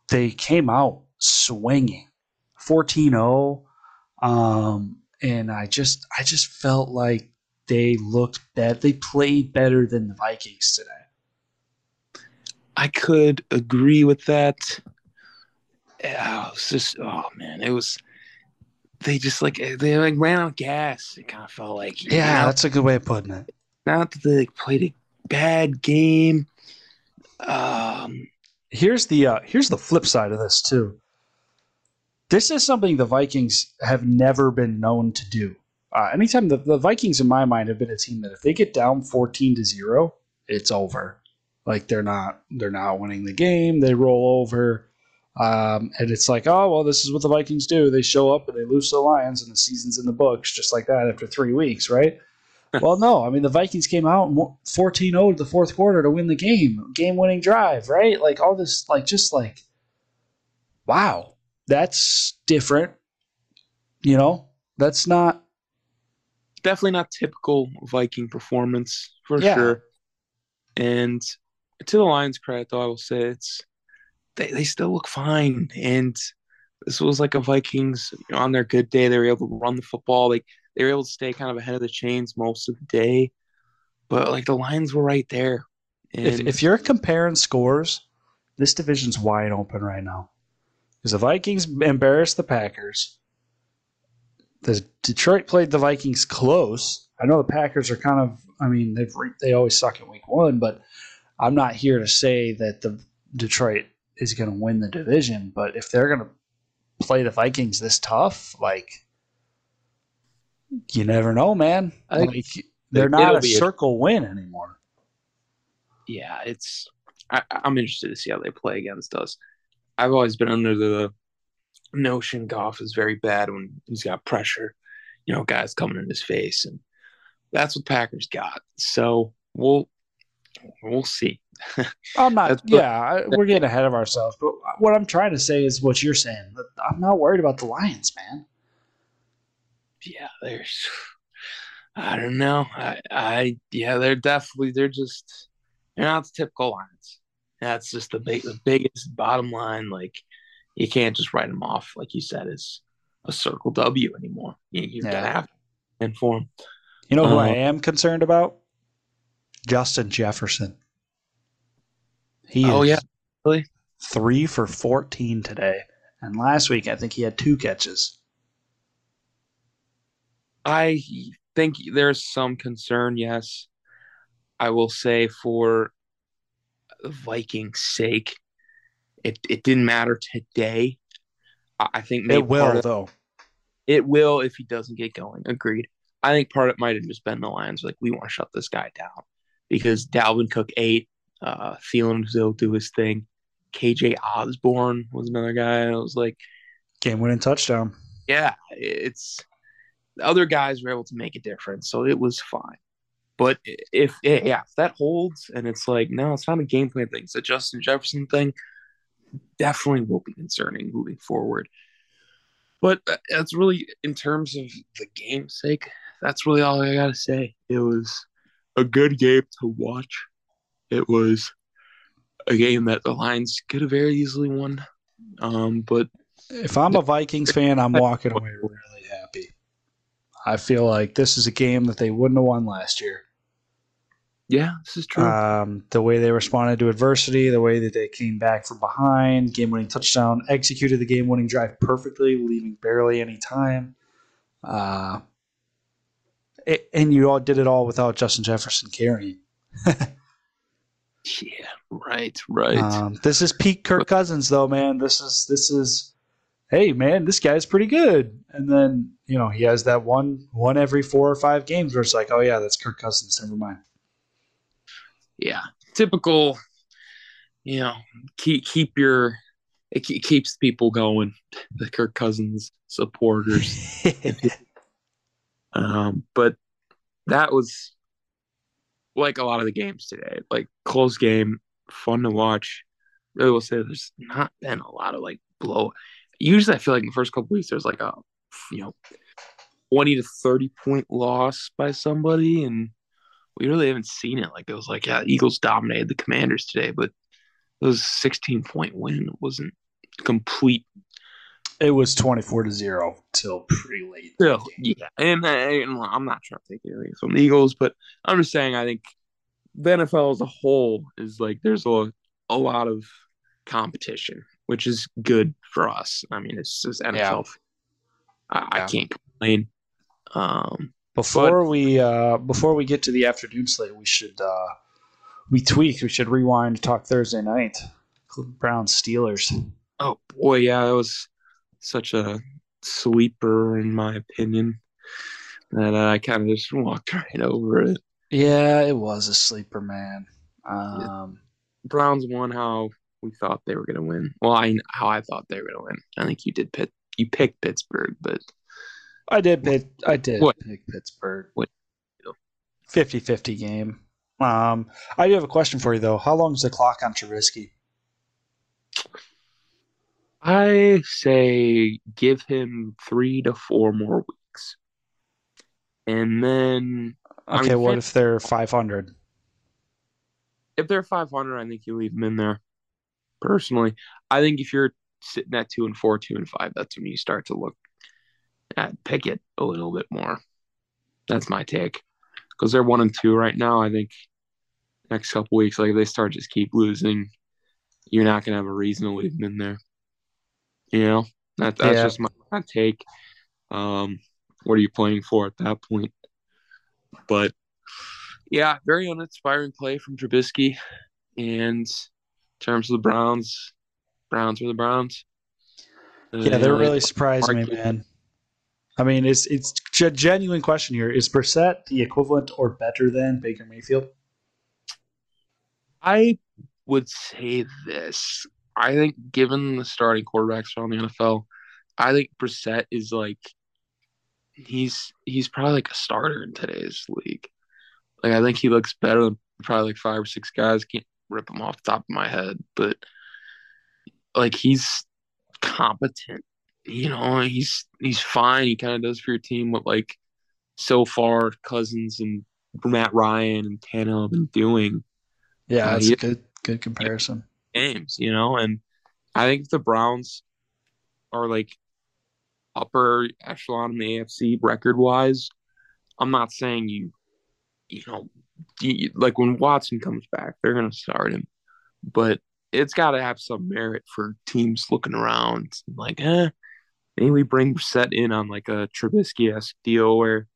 they came out swinging 14-0 um, and I just I just felt like they looked bad. They played better than the Vikings today. I could agree with that. Yeah, it was just oh man, it was. They just like they like ran out of gas. It kind of felt like Yeah, know? that's a good way of putting it. not that they like, played a bad game. Um, Here's the uh, here's the flip side of this too. This is something the Vikings have never been known to do. Uh, anytime the, the Vikings, in my mind, have been a team that if they get down fourteen to zero, it's over. Like they're not they're not winning the game. They roll over, um, and it's like, oh well, this is what the Vikings do. They show up and they lose to the Lions, and the season's in the books just like that after three weeks, right? Well, no, I mean the Vikings came out 14-0 to the fourth quarter to win the game, game-winning drive, right? Like all this, like just like, wow, that's different. You know, that's not definitely not typical Viking performance for Yeah. sure. And to the Lions' credit, though, I will say it's they, they still look fine. And this was like a Vikings you know, on their good day. They were able to run the football. Like they were able to stay kind of ahead of the chains most of the day. But like the lines were right there. And if, if you're comparing scores, this division's wide open right now. Because the Vikings embarrassed the Packers. The Detroit played the Vikings close. I know the Packers are kind of. I mean, they've re- they always suck in Week One, but I'm not here to say that the Detroit is going to win the division. But if they're going to play the Vikings this tough, like you never know, man. Like they're not a be a- circle win anymore. yeah, it's I, I'm interested to see how they play against us. I've always been under the notion Goff is very bad when he's got pressure, you know, guys coming in his face, and that's what Packers got. So we'll we'll see. I'm not. What- yeah, we're getting ahead of ourselves. But what I'm trying to say is what you're saying. I'm not worried about the Lions, man. Yeah, there's I don't know. I I yeah, they're definitely they're just they're not the typical Lions. That's just the big the biggest bottom line. Like you can't just write them off like you said as a circle W anymore. You, you're Yeah. gonna have to inform. You know who I Uh, am concerned about? Justin Jefferson. He Oh, is yeah. Really? three for 14 today. And last week, I think he had two catches. I think there's some concern, yes. I will say for the Vikings' sake, it, it didn't matter today. I think maybe It will, of- though. it will if he doesn't get going. Agreed. I think part of it might have just been the Lions like we want to shut this guy down because Dalvin Cook ate, uh, Thielen was able to do his thing. KJ Osborn was another guy. And I was like, Game winning touchdown. yeah, it's the other guys were able to make a difference, so it was fine. But if yeah, if that holds and it's like no, it's not a game plan thing, it's a Justin Jefferson thing, definitely will be concerning moving forward. But that's really in terms of the game's sake. That's really all I gotta say. It was a good game to watch. It was a game that the Lions could have very easily won. Um, but If I'm a Vikings fan, I'm walking away really. I feel like this is a game that they wouldn't have won last year. yeah, this is true. Um, the way they responded to adversity, the way that they came back from behind, game winning touchdown, executed the game winning drive perfectly, leaving barely any time. Uh, it, and you all did it all without Justin Jefferson carrying. Yeah, right, right. Um, this is peak Kirk Cousins, though, man. This is this is, hey, man, this guy's pretty good. And then you know he has that one one every four or five games where it's like, oh yeah, that's Kirk Cousins. Never mind. yeah, typical. You know, keep keep your it keeps people going. The Kirk Cousins supporters. Um, but that was like a lot of the games today. Like close game, fun to watch. Really will say there's not been a lot of like blow. Usually I feel like in the first couple weeks there's like a you know twenty to thirty point loss by somebody and we really haven't seen it. Like it was like, yeah, Eagles dominated the commanders today, but it was sixteen point win. It wasn't complete It was twenty four to zero till pretty late. Yeah, yeah, and, uh, and I'm not trying to take anything from the Eagles, but I'm just saying I think the NFL as a whole is like there's a a lot of competition, which is good for us. I mean, it's just NFL. I, I Yeah. can't complain. Um, Before we uh, before we get to the afternoon slate, we should uh, we tweak. We should rewind. Talk Thursday night. Browns Steelers. oh boy, yeah, that was such a sleeper in my opinion that I kind of just walked right over it. Yeah, it was a sleeper, man. Um, Browns won how we thought they were going to win. Well, I how I thought they were going to win. I think you did pit you picked Pittsburgh, but I did pick. I did What? pick Pittsburgh. What? 50-50 game. Um, I do have a question for you though. How long is the clock on Trubisky? I say give him three to four more weeks, and then I Okay, mean, what if they're five hundred? if they're 500, I think you leave him in there. Personally, I think if you're sitting at two and four, two and five, that's when you start to look at Pickett a little bit more. That's my take because they're one and two right now. I think next couple weeks. Like if they start just keep losing, you're not gonna have a reason to leave them in there. You know, that, that's Yeah. just my, my take. Um, what are you playing for at that point? But yeah, very uninspiring play from Trubisky. And terms of the Browns, Browns are the Browns. Yeah, they're Uh, really surprising me, man. I mean, it's it's a genuine question here. Is Brissett the equivalent or better than Baker Mayfield? I would say this. I think, given the starting quarterbacks around the NFL, I think Brissett is like he's he's probably like a starter in today's league. Like I think he looks better than probably like five or six guys. Can't rip him off the top of my head, but like he's competent. You know, he's he's fine. He kind of does for your team what like so far Cousins and Matt Ryan and Tannehill have been doing Yeah, Uh, that's good good comparison. games, you know, and I think the Browns are like upper echelon in the AFC record wise. I'm not saying you, you know, you, like when Watson comes back, they're going to start him, but it's got to have some merit for teams looking around like, eh, maybe we bring Brissett in on like a Trubisky esque deal where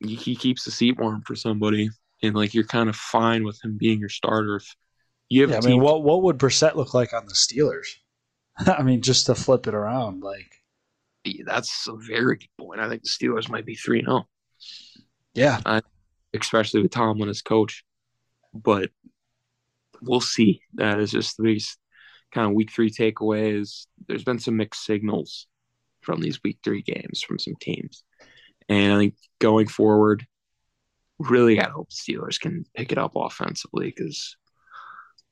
he keeps the seat warm for somebody, and like you're kind of fine with him being your starter. If you have Yeah, I mean, what what would Brissett look like on the Steelers? I mean, just to flip it around, like, That's a very good point. I think the Steelers might be 3 0, yeah, especially with Tomlin as coach. But we'll see. That is just the biggest kind of week three takeaway is there's been some mixed signals from these week three games from some teams. And I think going forward, really got to hope Steelers can pick it up offensively because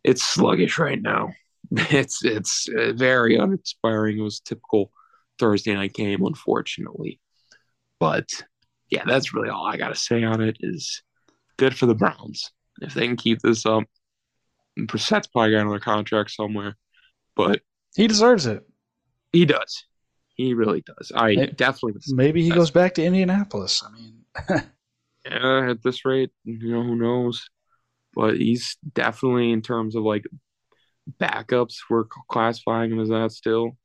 it's sluggish right now. It's it's uh, very uninspiring. It was typical Thursday night game, unfortunately. But yeah, that's really all I got to say on it. Is good for the Browns if they can keep this up. And Brissett's probably got another contract somewhere, but he deserves it. he does. He really does. I Hey, definitely Maybe he goes back to Indianapolis. I mean, yeah, at this rate, you know, who knows? But he's definitely in terms of like backups, we're classifying him as that still.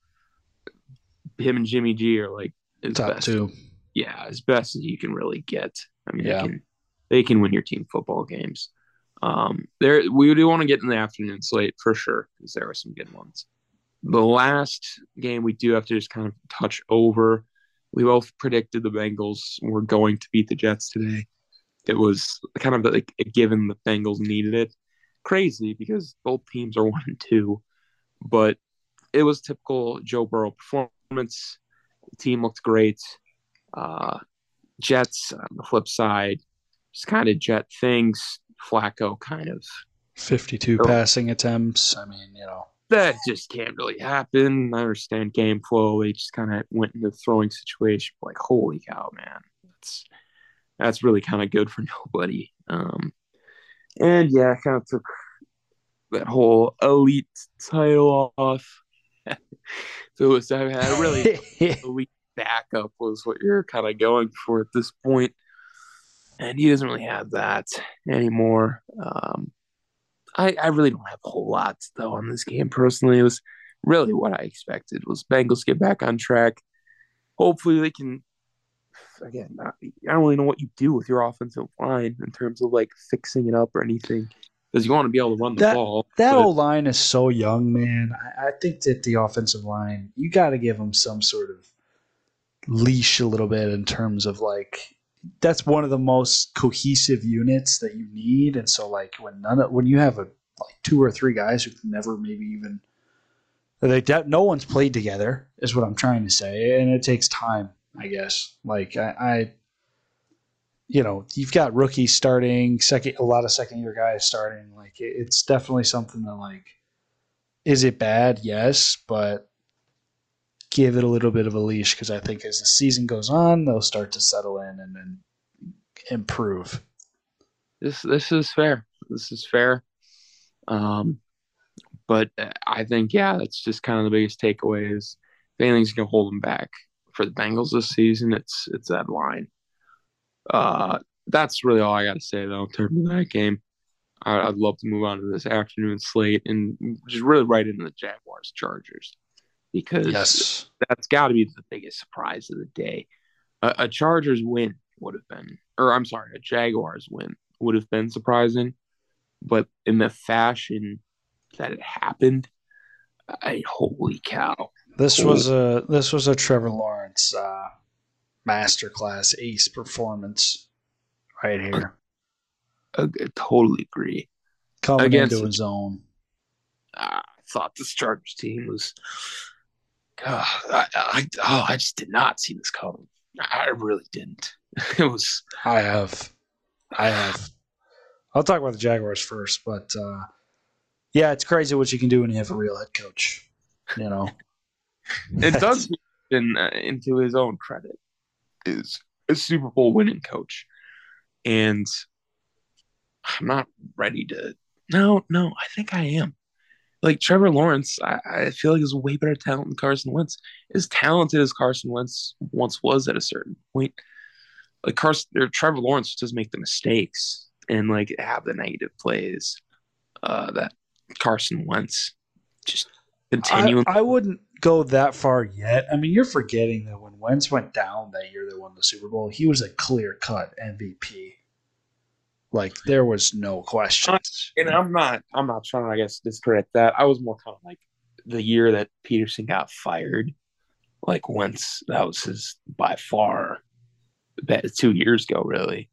Him and Jimmy G are like top best. two. Yeah, as best as you can really get. I mean, Yeah. they can they can win your team football games. Um, there we do want to get in the afternoon slate for sure because there are some good ones. The last game we do have to just kind of touch over. We both predicted the Bengals were going to beat the Jets today. It was kind of like a given the Bengals needed it. Crazy because both teams are one and two, but it was typical Joe Burrow performance. The team looked great. Uh, Jets on the flip side, just kind of Jet things. Flacco kind of 52 Oh. passing attempts. I mean, you know, that just can't really happen. I understand game flow. They just kind of went in the throwing situation. Like, holy cow, man, that's that's really kind of good for nobody. Um, and yeah, kind of took that whole elite title off. so it was, I had a really elite backup was what you're kind of going for at this point. And he doesn't really have that anymore. Um, I, I really don't have a whole lot though on this game personally. It was really what I expected was Bengals get back on track. Hopefully they can again, not, I don't really know what you do with your offensive line in terms of like fixing it up or anything. Because you want to be able to run the That- ball. that old line is so young, man. I, I think that the offensive line, you got to give them some sort of leash a little bit in terms of like that's one of the most cohesive units that you need. And so, like when none of, when you have a like two or three guys who've never maybe even like that, no one's played together is what I'm trying to say, and it takes time, I guess. Like I, I you know, you've got rookies starting, second, a lot of second year guys starting. Like it, it's definitely something that like, is it bad? Yes, but give it a little bit of a leash because I think as the season goes on, they'll start to settle in and then improve. this this is fair. This is fair. Um, but uh, I think yeah, that's just kind of the biggest takeaway is if anything's gonna hold them back for the Bengals this season, it's it's that line. Uh, that's really all I got to say though in terms of that game. I, would love to move on to this afternoon slate and just really right into the Jaguars Chargers because yes. that's got to be the biggest surprise of the day. A, a Chargers win would have been, or I'm sorry, a Jaguars win would have been surprising, but in the fashion that it happened, I holy cow! This holy. was a this was a Trevor Lawrence uh, masterclass ace performance right here. I, I totally agree. Coming Against into his own. I thought this Chargers team was. God, I, I, oh, I just did not see this coming. I really didn't. It was. I have. I have. I'll talk about the Jaguars first, but uh, yeah, it's crazy what you can do when you have a real head coach. You know, it does in, uh, into his own credit is a Super Bowl winning coach, and I'm not ready to. No, no, I think I am. Like Trevor Lawrence, I, I feel like is way better talent than Carson Wentz. As talented as Carson Wentz once was at a certain point, like Carson or Trevor Lawrence does make the mistakes and like have the negative plays uh, that Carson Wentz just continue. I, I, wouldn't go that far yet. I mean, you're forgetting that when Wentz went down that year they won the Super Bowl, he was a clear cut MVP. Like there was no question. And I'm not I'm not trying to I guess discredit that. I was more kind of like the year that Pederson got fired. Like once that was his by far that two years ago, really.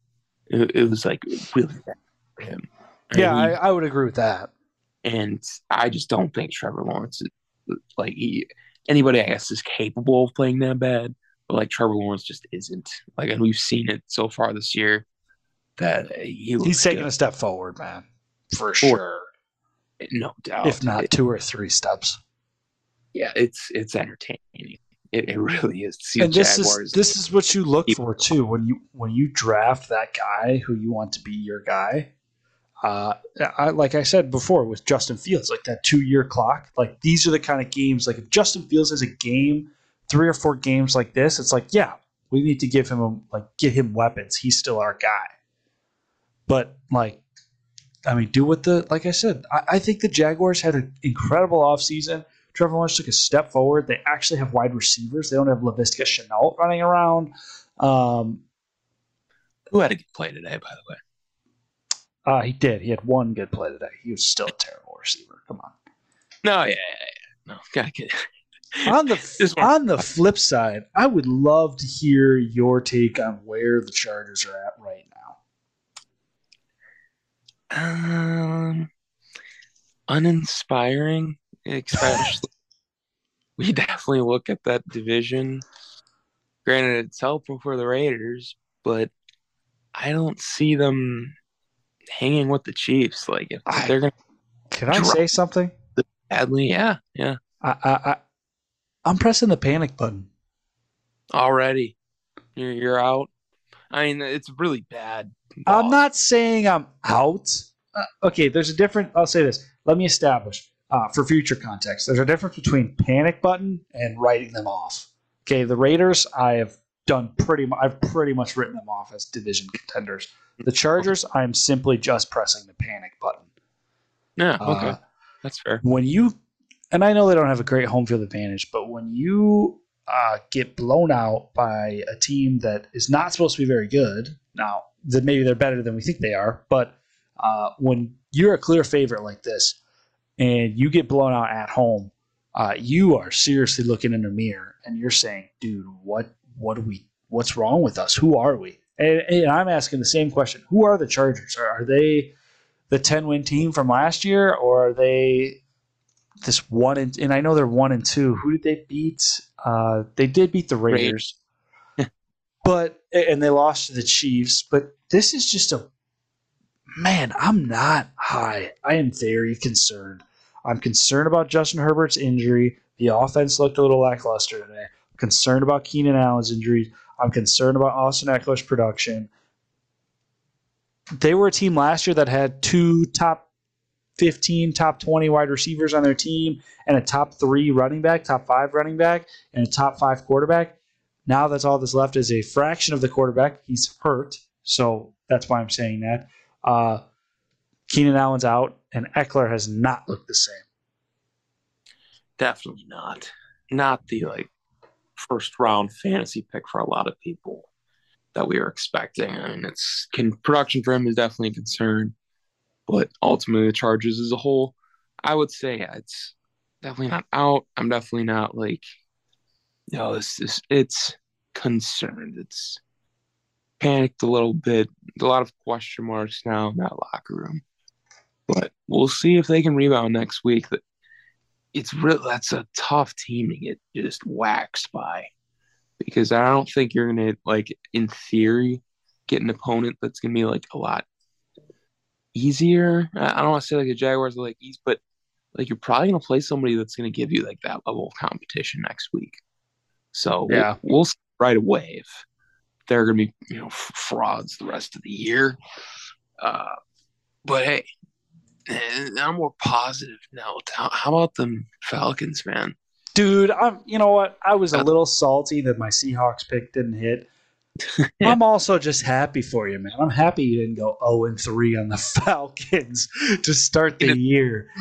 It, it was like really bad for him. yeah, he, I, I would agree with that. And I just don't think Trevor Lawrence is like he anybody I guess is capable of playing that bad, but like Trevor Lawrence just isn't. Like and we've seen it so far this year that he he's taking a step forward, man, for sure. No doubt. If not it, two or three steps. Yeah, it's it's entertaining. It, it really is. and this Jaguars is this is what you look for too when you when you draft that guy who you want to be your guy. Uh, I, like I said before with Justin Fields, like that two year clock. Like these are the kind of games. Like if Justin Fields has a game, three or four games like this, it's like yeah, we need to give him a, like get him weapons. He's still our guy. But like, I mean, do what the like I said. I, I think the Jaguars had an incredible offseason. Trevor Lawrence took a step forward. They actually have wide receivers. They don't have Laviska Shenault running around. Um, Who had a good play today, by the way? Uh, he did. He had one good play today. He was still a terrible receiver. Come on. No, yeah, yeah, yeah. no, gotta get. on the on the flip side, I would love to hear your take on where the Chargers are at right um, uninspiring, especially. we definitely look at that division. Granted, it's helpful for the Raiders, but I don't see them hanging with the Chiefs. Like if I, they're gonna, can I say something? Badly, yeah, yeah. I, I, I, I'm pressing the panic button already. You're you're out. I mean, it's really bad I'm not saying I'm out. Uh, okay, there's a different. I'll say this. Let me establish uh, for future context. There's a difference between panic button and writing them off. Okay, the Raiders, I have done pretty. much. I've pretty much written them off as division contenders. The Chargers, I'm simply just pressing the panic button. Yeah. Okay. Uh, That's fair. When you, and I know they don't have a great home field advantage, but when you uh, get blown out by a team that is not supposed to be very good. Now, that maybe they're better than we think they are, but uh, when you're a clear favorite like this and you get blown out at home, uh, you are seriously looking in the mirror and you're saying, "Dude, what what do we? What's wrong with us? Who are we?" And, and I'm asking the same question: Who are the Chargers? Are, are they the 10 win team from last year, or are they this one and, and I know they're one and two. Who did they beat? Uh, they did beat the Raiders, but and they lost to the Chiefs. But this is just a man. I'm not high. I am very concerned. I'm concerned about Justin Herbert's injury. The offense looked a little lackluster today. I'm concerned about Keenan Allen's injury. I'm concerned about Austin Ekeler's production. They were a team last year that had two top 15, top 20 wide receivers on their team, and a top three running back, top five running back, and a top five quarterback. Now that's all that's left is a fraction of the quarterback. He's hurt, so that's why I'm saying that. Uh, Keenan Allen's out, and Ekeler has not looked the same. Definitely not. Not the like first round fantasy pick for a lot of people that we were expecting. I mean, it's can production for him is definitely a concern, but ultimately the Chargers as a whole, I would say it's definitely not out. I'm definitely not like, you know, this is it's concerned. It's panicked a little bit. A lot of question marks now in that locker room, but we'll see if they can rebound next week. It's real. That's a tough team to get just waxed by because I don't think you're gonna like in theory get an opponent that's gonna be like a lot easier. I don't want to say like the Jaguars are like easy, but like you're probably gonna play somebody that's gonna give you like that level of competition next week. So yeah, we'll, we'll see right away if they're gonna be you know frauds the rest of the year. Uh, but hey, I'm more positive now. How about them Falcons, man? Dude, I'm. You know what? I was a little salty that my Seahawks pick didn't hit. I'm also just happy for you, man. I'm happy you didn't go 0 and 3 on the Falcons to start the year.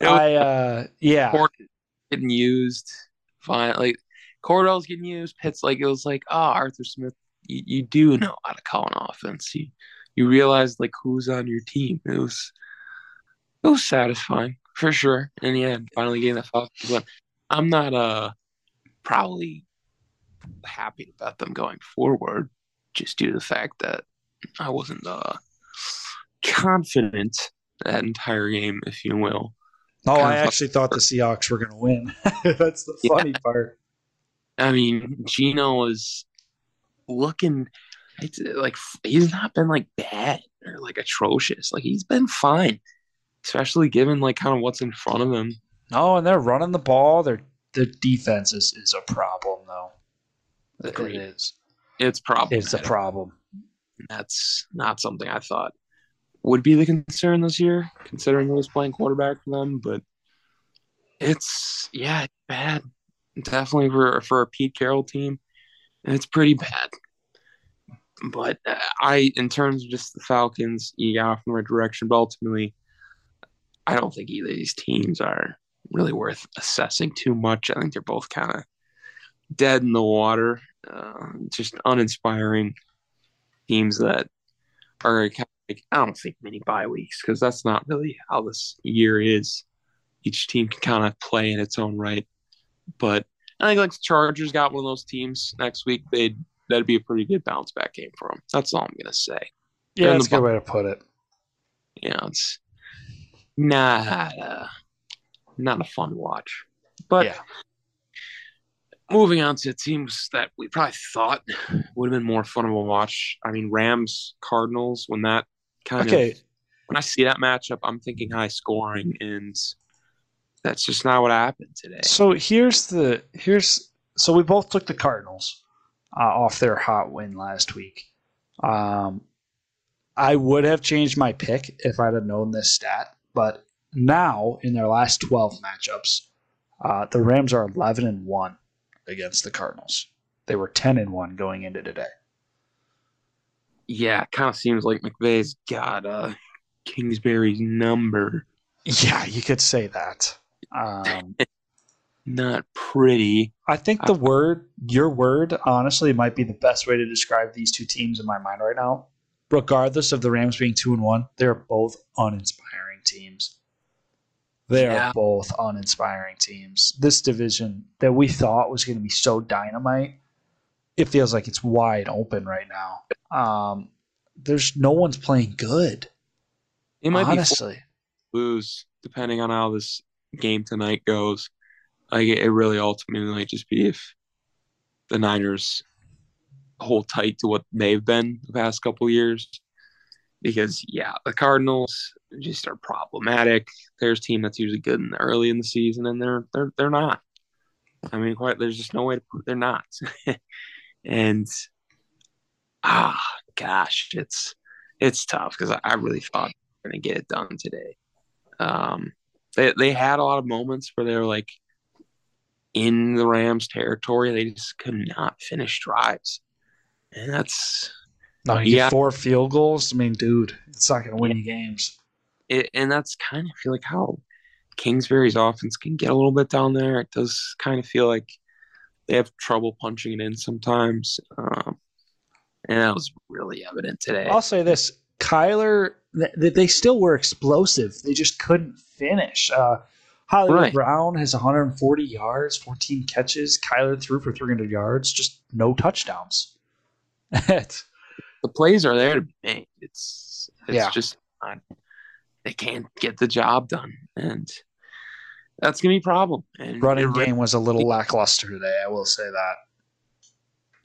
I uh yeah. Getting used. Fine. Like Cordarrelle's getting used. Pitts like it was like, oh Arthur Smith, you, you do know how to call an offense. You you realize like who's on your team. It was it was satisfying for sure. And yeah, finally getting the Falcons one. I'm not uh probably happy about them going forward, just due to the fact that I wasn't uh confident that entire game, if you will. Oh, I actually thought the Seahawks were going to win. That's the funny yeah. part. I mean, Geno was looking uh, like he's not been like bad or like atrocious. Like he's been fine especially given like kind of what's in front of him. No, and they're running the ball. Their their defense is, is a problem though. Agreed. It is. It's problem. It's a problem. That's not something I thought would be the concern this year, considering he was playing quarterback for them. But it's yeah, it's bad. Definitely for for a Pete Carroll team, it's pretty bad. But uh, I, in terms of just the Falcons, you got off in the right direction. But ultimately, I don't think either of these teams are really worth assessing too much. I think they're both kind of dead in the water, uh, just uninspiring teams that are kind I don't think many bye weeks because that's not really how this year is. Each team can kind of play in its own right. But I think like the Chargers got one of those teams next week, they'd that'd be a pretty good bounce back game for them. That's all I'm gonna say. Yeah, that's a good way to put it. Yeah, it's not uh, not a fun watch. But yeah. moving on to teams that we probably thought would have been more fun of a watch. I mean, Rams Cardinals. When that kind okay. of when I see that matchup, I'm thinking high scoring, and that's just not what happened today. So here's the here's so we both took the Cardinals uh, off their hot win last week. Um, I would have changed my pick if I'd have known this stat. But now, in their last 12 matchups, uh, the Rams are 11 and 1 against the Cardinals. They were 10 and 1 going into today. Yeah, it kind of seems like McVay's got uh, Kingsbury's number. Yeah, you could say that. Um, Not pretty. I think the word, your word, honestly, might be the best way to describe these two teams in my mind right now. Regardless of the Rams being two and one, they're both uninspiring teams. They yeah. are both uninspiring teams. This division that we thought was going to be so dynamite, it feels like it's wide open right now. Um, there's no one's playing good. It might be honestly lose depending on how this game tonight goes. Like it really ultimately might just be if the Niners hold tight to what they've been the past couple years. Because yeah, the Cardinals just are problematic. There's a team that's usually good in the early in the season, and they're they're they're not. I mean, quite there's just no way to put they're not. and ah, gosh, it's it's tough because I, I, really thought they were gonna get it done today. Um, they they had a lot of moments where they were like in the Rams territory. They just could not finish drives, and that's No, you Yeah. get four field goals. I mean, dude, it's not going to win you games. it, and that's kind of feel like how Kingsbury's offense can get a little bit down there. It does kind of feel like they have trouble punching it in sometimes, um, and that was really evident today. I'll say this: Kyler, th- they still were explosive. They just couldn't finish. Uh, Hollywood Right. Brown has 140 yards, 14 catches. Kyler threw for 300 yards, just no touchdowns. The plays are there to be made. It's it's Yeah. just not, they can't get the job done, and that's gonna be a problem. And running game was a little lackluster today. I will say that.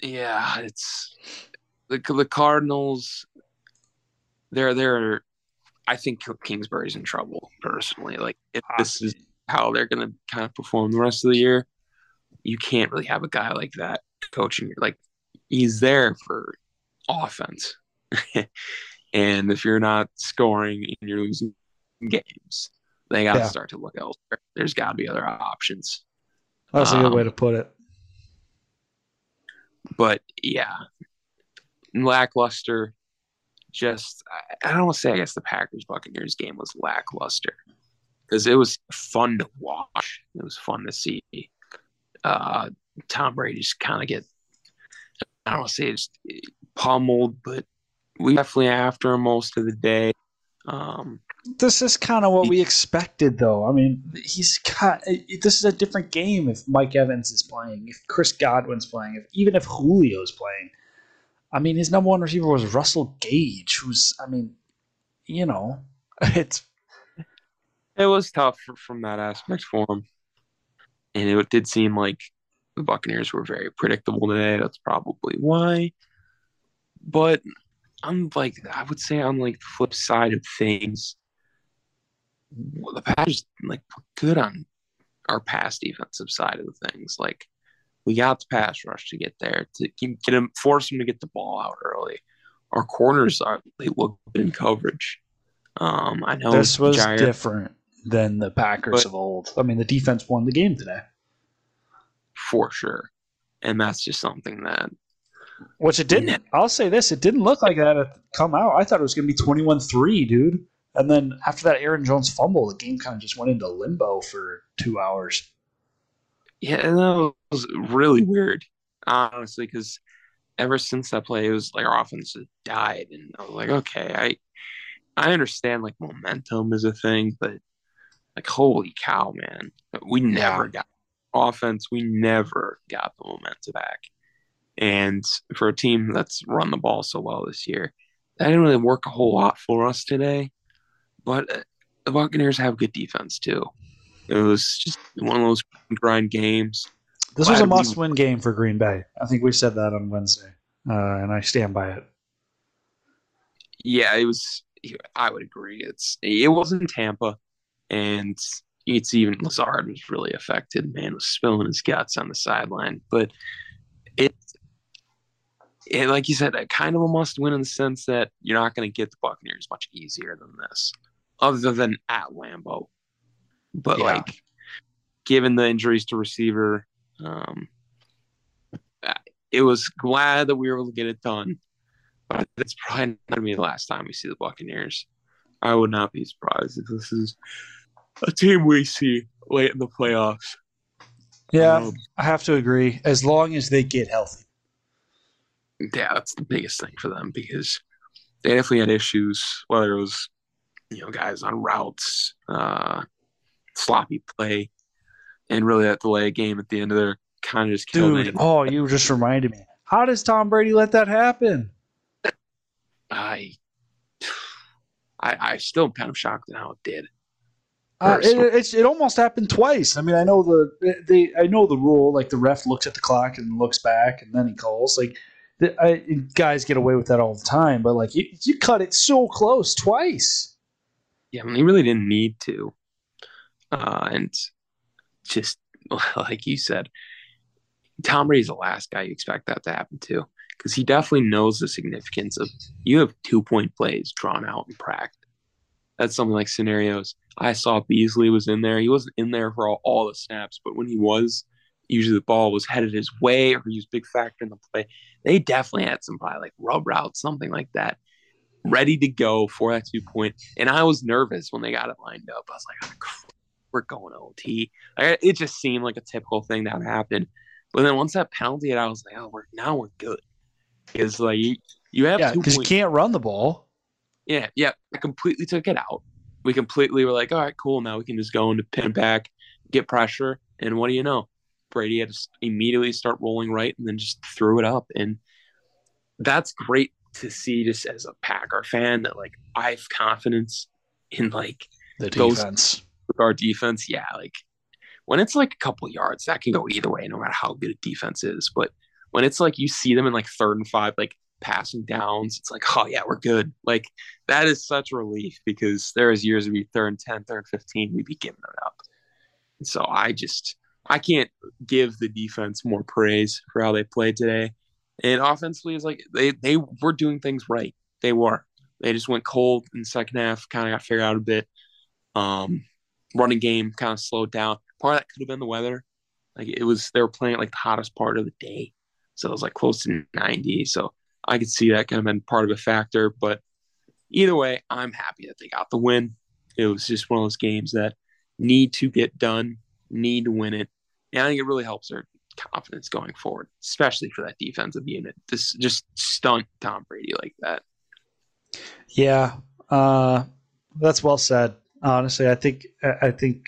yeah, it's the the Cardinals. They're they're. I think Kingsbury's in trouble personally. Like if this is how they're going to kind of perform the rest of the year, you can't really have a guy like that coaching. Like he's there for offense, and if you're not scoring and you're losing games, they got to Yeah. start to look elsewhere. There's got to be other options. That's a good Um, way to put it. but yeah, lackluster. Just I, I don't want to say I guess the Packers Buccaneers game was lackluster because it was fun to watch. It was fun to see uh, Tom Brady just kind of get I don't want to say just pummeled, but we definitely after him most of the day. Um, This is kind of what we expected, though. I mean, he's got. This is a different game if Mike Evans is playing, if Chris Godwin's playing, if even if Julio's playing. I mean, his number one receiver was Russell Gage, who's. I mean, you know, it's it was tough from that aspect for him, and it did seem like the Buccaneers were very predictable today. That's probably why. But I'm like, I would say on like the flip side of things, the Packers like good on our pass defensive side of the things. Like we got the pass rush to get there to get him, force him to get the ball out early. Our corners are they look good in coverage. Um, I know this was different than the Packers of old. I mean, the defense won the game today, for sure. And that's just something that which it didn't. I'll say this: it didn't look like that at come out. I thought it was going to be twenty-one-three, dude. And then after that Aaron Jones fumble, the game kind of just went into limbo for two hours. Yeah, and that was really weird, honestly, because ever since that play, it was like our offense died, and I was like, okay, I I understand like momentum is a thing, but like holy cow, man, we never got offense, we never got the momentum back, and for a team that's run the ball so well this year, that didn't really work a whole lot for us today, but. Uh, the Buccaneers have good defense too. It was just one of those grind games. This was a must-win game for Green Bay. I think we said that on Wednesday, uh, and I stand by it. Yeah, it was. I would agree. It's it wasn't Tampa, and it's even Lazard was really affected. Man was spilling his guts on the sideline, but it, it like you said, kind of a must win in the sense that you're not going to get the Buccaneers much easier than this, other than at Lambeau. But Yeah. like, given the injuries to receiver, um, it was glad that we were able to get it done. But it's probably not going to be the last time we see the Buccaneers. I would not be surprised if this is a team we see late in the playoffs. Yeah, Um, I have to agree. As long as they get healthy. yeah, that's the biggest thing for them because they definitely had issues, whether it was, you know, guys on routes, uh, sloppy play, and really that delay a game at the end of their kind of just killed Dude, it. oh, you just reminded me. How does Tom Brady let that happen? I, I, I still am kind of shocked at how it did. Uh, it, it's it almost happened twice. I mean, I know the they I know the rule. Like the ref looks at the clock and looks back, and then he calls. Like the, I, guys get away with that all the time, but like you, you cut it so close twice. Yeah, I mean, he really didn't need to. Uh, and just like you said, Tom Brady's the last guy you expect that to happen to because he definitely knows the significance of you have two point plays drawn out in practice. That's something like scenarios. I saw Beasley was in there. He wasn't in there for all, all the snaps, but when he was, usually the ball was headed his way or he was big factor in the play. They definitely had some probably like rub routes, something like that, ready to go for that two point. And I was nervous when they got it lined up. I was like, oh, we're going OT. Like, it just seemed like a typical thing that would happen. But then once that penalty hit, I was like, oh, we're now we're good. Because like you, you have yeah, because you can't run the ball. Yeah, yeah. I completely took it out. We completely were like, all right, cool. Now we can just go into pin back, get pressure, and what do you know? Brady had to immediately start rolling right and then just threw it up. And that's great to see just as a Packer fan that like I have confidence in like the defense. Those, with our defense, yeah, like when it's like a couple yards, that can go either way, no matter how good a defense is. But when it's like you see them in like third and five, like passing downs, it's like, oh yeah, we're good. Like that is such relief because there is years be third and 10, third and 15, we'd be giving it up. And so I just I can't give the defense more praise for how they played today. And offensively is like they they were doing things right. They were. They just went cold in the second half, kind of got figured out a bit. Um, running game kind of slowed down. Part of that could have been the weather. Like it was, they were playing like the hottest part of the day, so it was like close to 90. So I could see that kind of been part of a factor. But either way, I'm happy that they got the win. It was just one of those games that need to get done, need to win it, and I think it really helps their confidence going forward, especially for that defensive unit. This just stunt Tom Brady like that. Yeah, uh, that's well said honestly. I think I think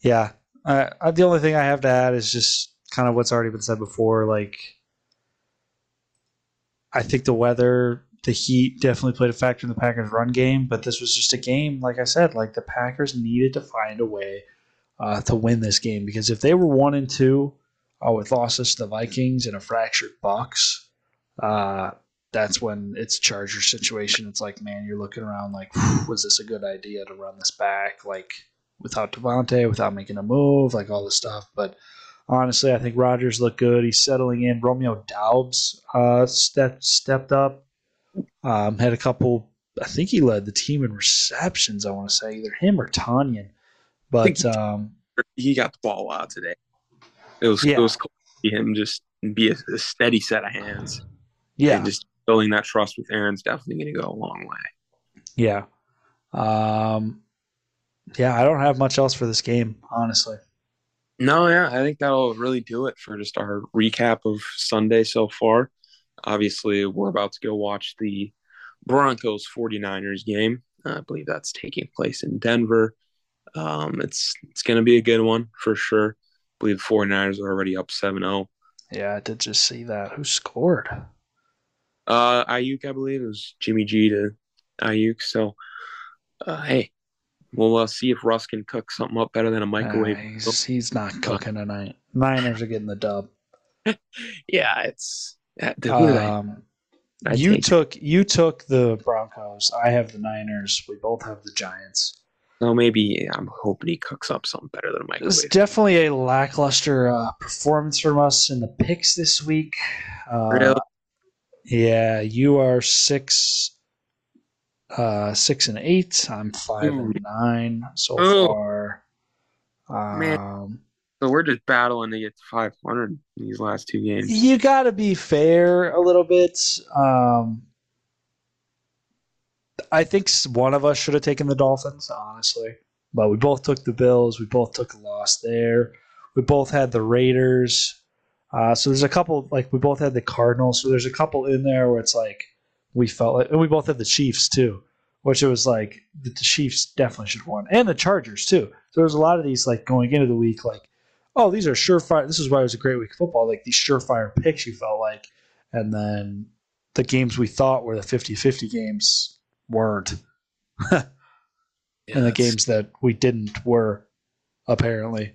yeah. I, the only thing I have to add is just kind of what's already been said before. Like, I think the weather, the heat, definitely played a factor in the Packers' run game. But this was just a game, like I said, like the Packers needed to find a way uh, to win this game because if they were one and two uh, with losses to the Vikings and a fractured Bucks, uh, that's when it's a Charger situation. It's like, man, you're looking around like, was this a good idea to run this back? Like without Davante, without making a move, like all this stuff. But honestly, I think Rodgers looked good. He's settling in. Romeo Doubs uh, step, stepped up. Um, had a couple. I think he led the team in receptions. I want to say either him or Tonyan. But um, he got the ball out today. It was yeah. it was cool to see him just be a, a steady set of hands. Yeah, and just building that trust with Aaron's definitely going to go a long way. Yeah. Um, yeah, I don't have much else for this game, honestly. No, yeah, I think that'll really do it for just our recap of Sunday so far. Obviously, we're about to go watch the Broncos 49ers game. I believe that's taking place in Denver. Um, it's it's going to be a good one for sure. I believe the 49ers are already up 7 0. Yeah, I did just see that. Who scored? Uh, Aiyuk, I believe, it was Jimmy G to Aiyuk. So, uh, hey, we'll uh, see if Russ can cook something up better than a microwave. Uh, he's, he's, not cooking tonight. Niners are getting the dub. yeah, it's. Um, you took you took the Broncos. I have the Niners. We both have the Giants. So maybe I'm hoping he cooks up something better than a microwave. It's definitely a lackluster uh, performance from us in the picks this week. Uh? Yeah, you are six, uh, six and eight. I'm five Ooh. and nine so Ooh. far. Um, Man. So we're just battling to get to 500 in these last two games. You got to be fair a little bit. Um, I think one of us should have taken the Dolphins, honestly. But we both took the Bills. We both took a loss there. We both had the Raiders. Uh, so there's a couple like we both had the Cardinals, so there's a couple in there where it's like we felt like, and we both had the Chiefs too, which it was like the, the Chiefs definitely should have won, and the Chargers too. So there's a lot of these like going into the week, like oh these are surefire. This is why it was a great week of football, like these surefire picks you felt like, and then the games we thought were the 50-50 games weren't, yeah, and the games that we didn't were apparently.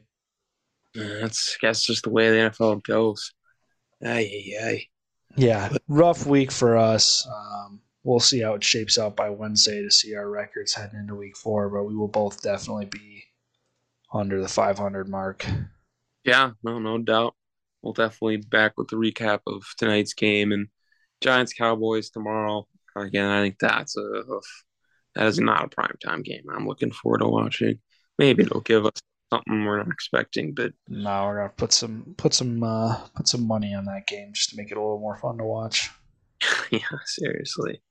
That's that's just the way the NFL goes. Ay, ay, ay. Yeah, rough week for us. Um, we'll see how it shapes out by Wednesday to see our records heading into week four, but we will both definitely be under the 500 mark. Yeah, no, no doubt. We'll definitely back with the recap of tonight's game and Giants Cowboys tomorrow. Again, I think that's a that is not a prime time game. I'm looking forward to watching. Maybe it'll give us something we're not expecting. But no, we're gonna put some put some uh, put some money on that game just to make it a little more fun to watch. yeah, seriously.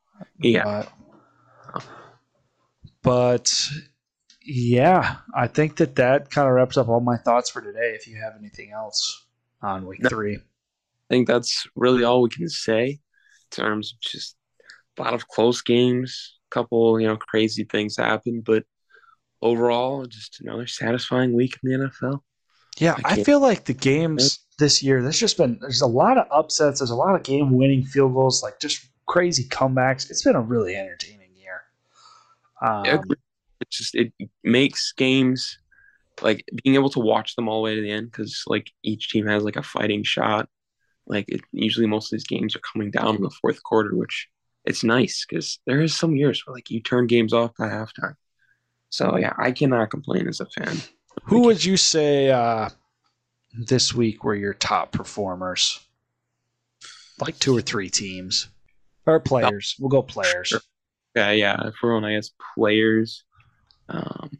Yeah. But, but yeah, I think that that kind of wraps up all my thoughts for today. If you have anything else on week No. three, I think that's really all we can say in terms of just a lot of close games, a couple, you know, crazy things happen, but overall, just another satisfying week in the NFL. yeah, I I, feel like the games this year. There's just been there's a lot of upsets. There's a lot of game winning field goals, like just crazy comebacks. It's been a really entertaining year. Um, Yeah, it just it makes games like being able to watch them all the way to the end because like each team has like a fighting shot. Like it, usually most of these games are coming down in the fourth quarter, which it's nice because there is some years where like you turn games off by halftime. So yeah, I cannot complain as a fan. Who would you say uh, this week were your top performers? Like two or three teams or players. We'll go players. Sure. Yeah, yeah. If we're on, I guess players. Um,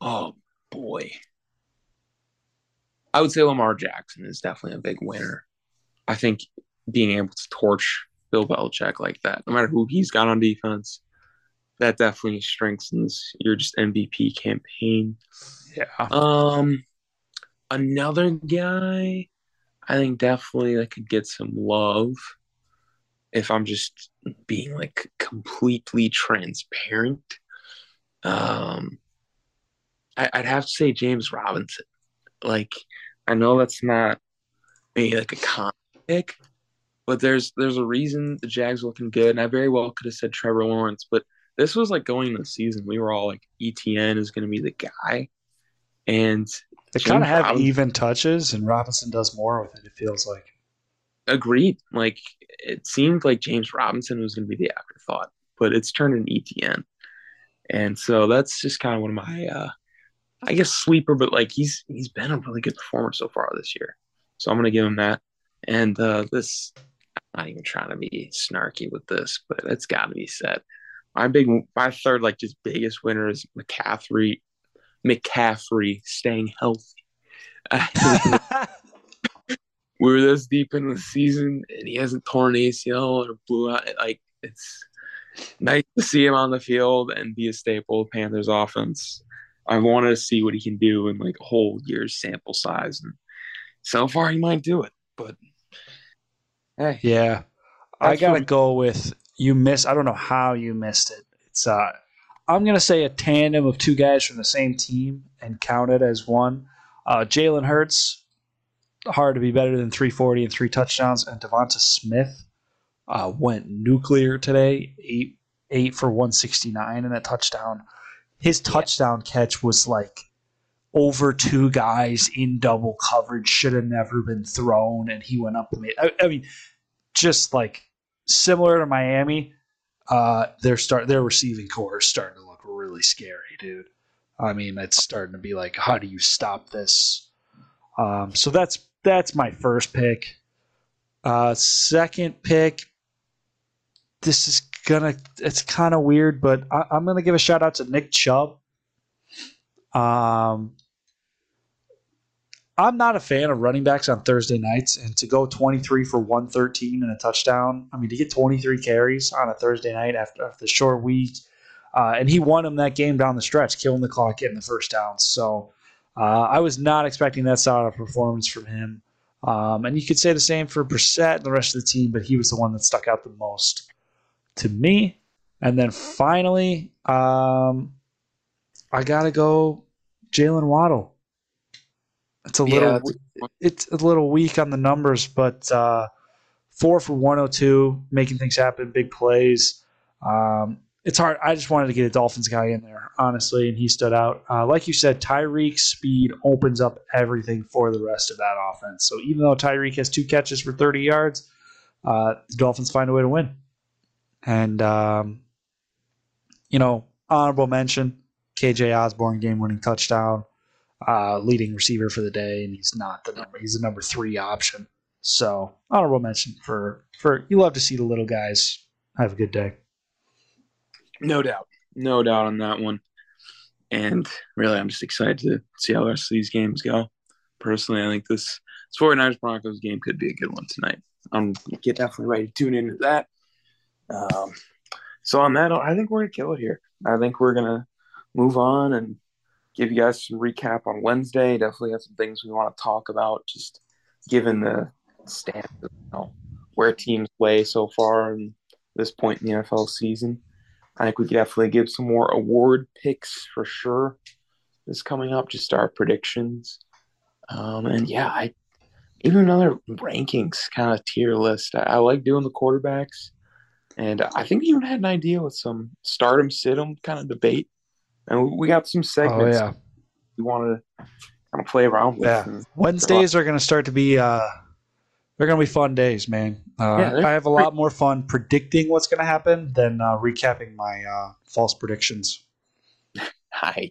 oh boy, I would say Lamar Jackson is definitely a big winner. I think being able to torch Bill Belichick like that, no matter who he's got on defense, that definitely strengthens your just MVP campaign. Yeah. Um, another guy, I think definitely that could get some love if I'm just being like completely transparent. Um, I, I'd have to say James Robinson. Like, I know that's not maybe like a con pick, but there's there's a reason the Jags are looking good, and I very well could have said Trevor Lawrence, but this was like going into the season. We were all like, Etienne is going to be the guy, and They kind of have Robinson- even touches, and Robinson does more with it, it feels like. agreed. Like it seemed like James Robinson was going to be the afterthought, but it's turned an Etienne, and so that's just kind of one of my, uh, I guess, sleeper. But like he's he's been a really good performer so far this year, so I'm going to give him that. And uh, this, I'm not even trying to be snarky with this, but it's got to be said. My big, my third like just biggest winner is McCaffrey. McCaffrey staying healthy. we were this deep in the season and he hasn't torn ACL or blew out. Like it's nice to see him on the field and be a staple of Panthers offense. I wanted to see what he can do in like a whole year's sample size, and so far he might do it. But hey, yeah. I got to from- go with you miss. I don't know how you missed it. It's uh, I'm gonna say a tandem of two guys from the same team and count it as one. Uh, Jalen Hurts, hard to be better than 340 and three touchdowns, and DeVonta Smith uh, went nuclear today, eight eight for 169 and a touchdown. His touchdown catch was like over two guys in double coverage, should have never been thrown, and he went up and made. I, I mean, just like similar to Miami, uh, their start their receiving corps is starting to look really scary, dude. I mean, it's starting to be like, how do you stop this? Um, so that's that's my first pick. Uh, second pick. This is gonna. It's kind of weird, but I, I'm gonna give a shout out to Nick Chubb. Um, I'm not a fan of running backs on Thursday nights, and to go 23 for 113 and a touchdown. I mean, to get 23 carries on a Thursday night after, after the short week, uh, and he won him that game down the stretch, killing the clock, getting the first down. So uh, I was not expecting that sort of performance from him. Um, and you could say the same for Brissett and the rest of the team, but he was the one that stuck out the most to me. And then finally, um, I gotta go Jaylen Waddle. It's a little, Yeah, it's a little weak on the numbers, but uh, four for 102, making things happen, big plays. Um, it's hard. I just wanted to get a Dolphins guy in there, honestly, and he stood out. Uh, like you said, Tyreek's speed opens up everything for the rest of that offense. So even though Tyreek has two catches for 30 yards, uh, the Dolphins find a way to win. And, um, you know, honorable mention KJ Osborn game winning touchdown, uh, leading receiver for the day, and he's not the number, he's the number three option. So honorable mention for, for you love to see the little guys have a good day. No doubt. No doubt on that one. And really, I'm just excited to see how the rest of these games go. Personally, I think this, this 49ers Broncos game could be a good one tonight. I'm get definitely ready to tune into that. Um, so on that, I think we're gonna kill it here. I think we're gonna move on and give you guys some recap on Wednesday. Definitely have some things we want to talk about, just given the stand, you know, where teams play so far and this point in the NFL season. I think we could definitely give some more award picks for sure. This coming up, just our predictions. Um, and yeah, I even another rankings kind of tier list. I, I, like doing the quarterbacks, and I think we even had an idea with some stardom situm kind of debate, and we got some segments oh, yeah. we wanted to kind of play around with. Yeah, Wednesdays are going to start to be uh, they're going to be fun days, man. Uh, yeah, I have a lot more fun predicting what's going to happen than uh, recapping my uh, false predictions. I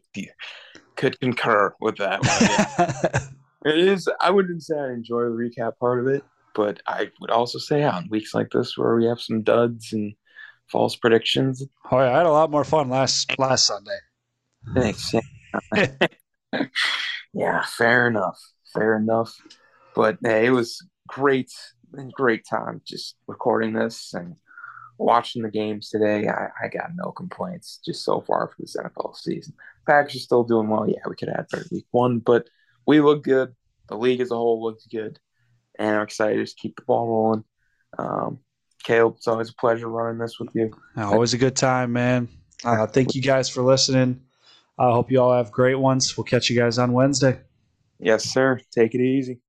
could concur with that one. Yeah. it is. I wouldn't say I enjoy the recap part of it, but I would also say on weeks like this where we have some duds and false predictions. Oh yeah, I had a lot more fun last last Sunday. Thanks. yeah, fair enough. Fair enough. But hey, it was great great time just recording this and watching the games today. I, I got no complaints just so far for this NFL season. Packers are still doing well. Yeah, we could add better week one, but we look good. The league as a whole looks good. And I'm excited to just keep the ball rolling. Um, Caleb, it's always a pleasure running this with you. Always a good time, man. Uh, thank you guys for listening. I hope you all have great ones. We'll catch you guys on Wednesday. Yes, sir. Take it easy.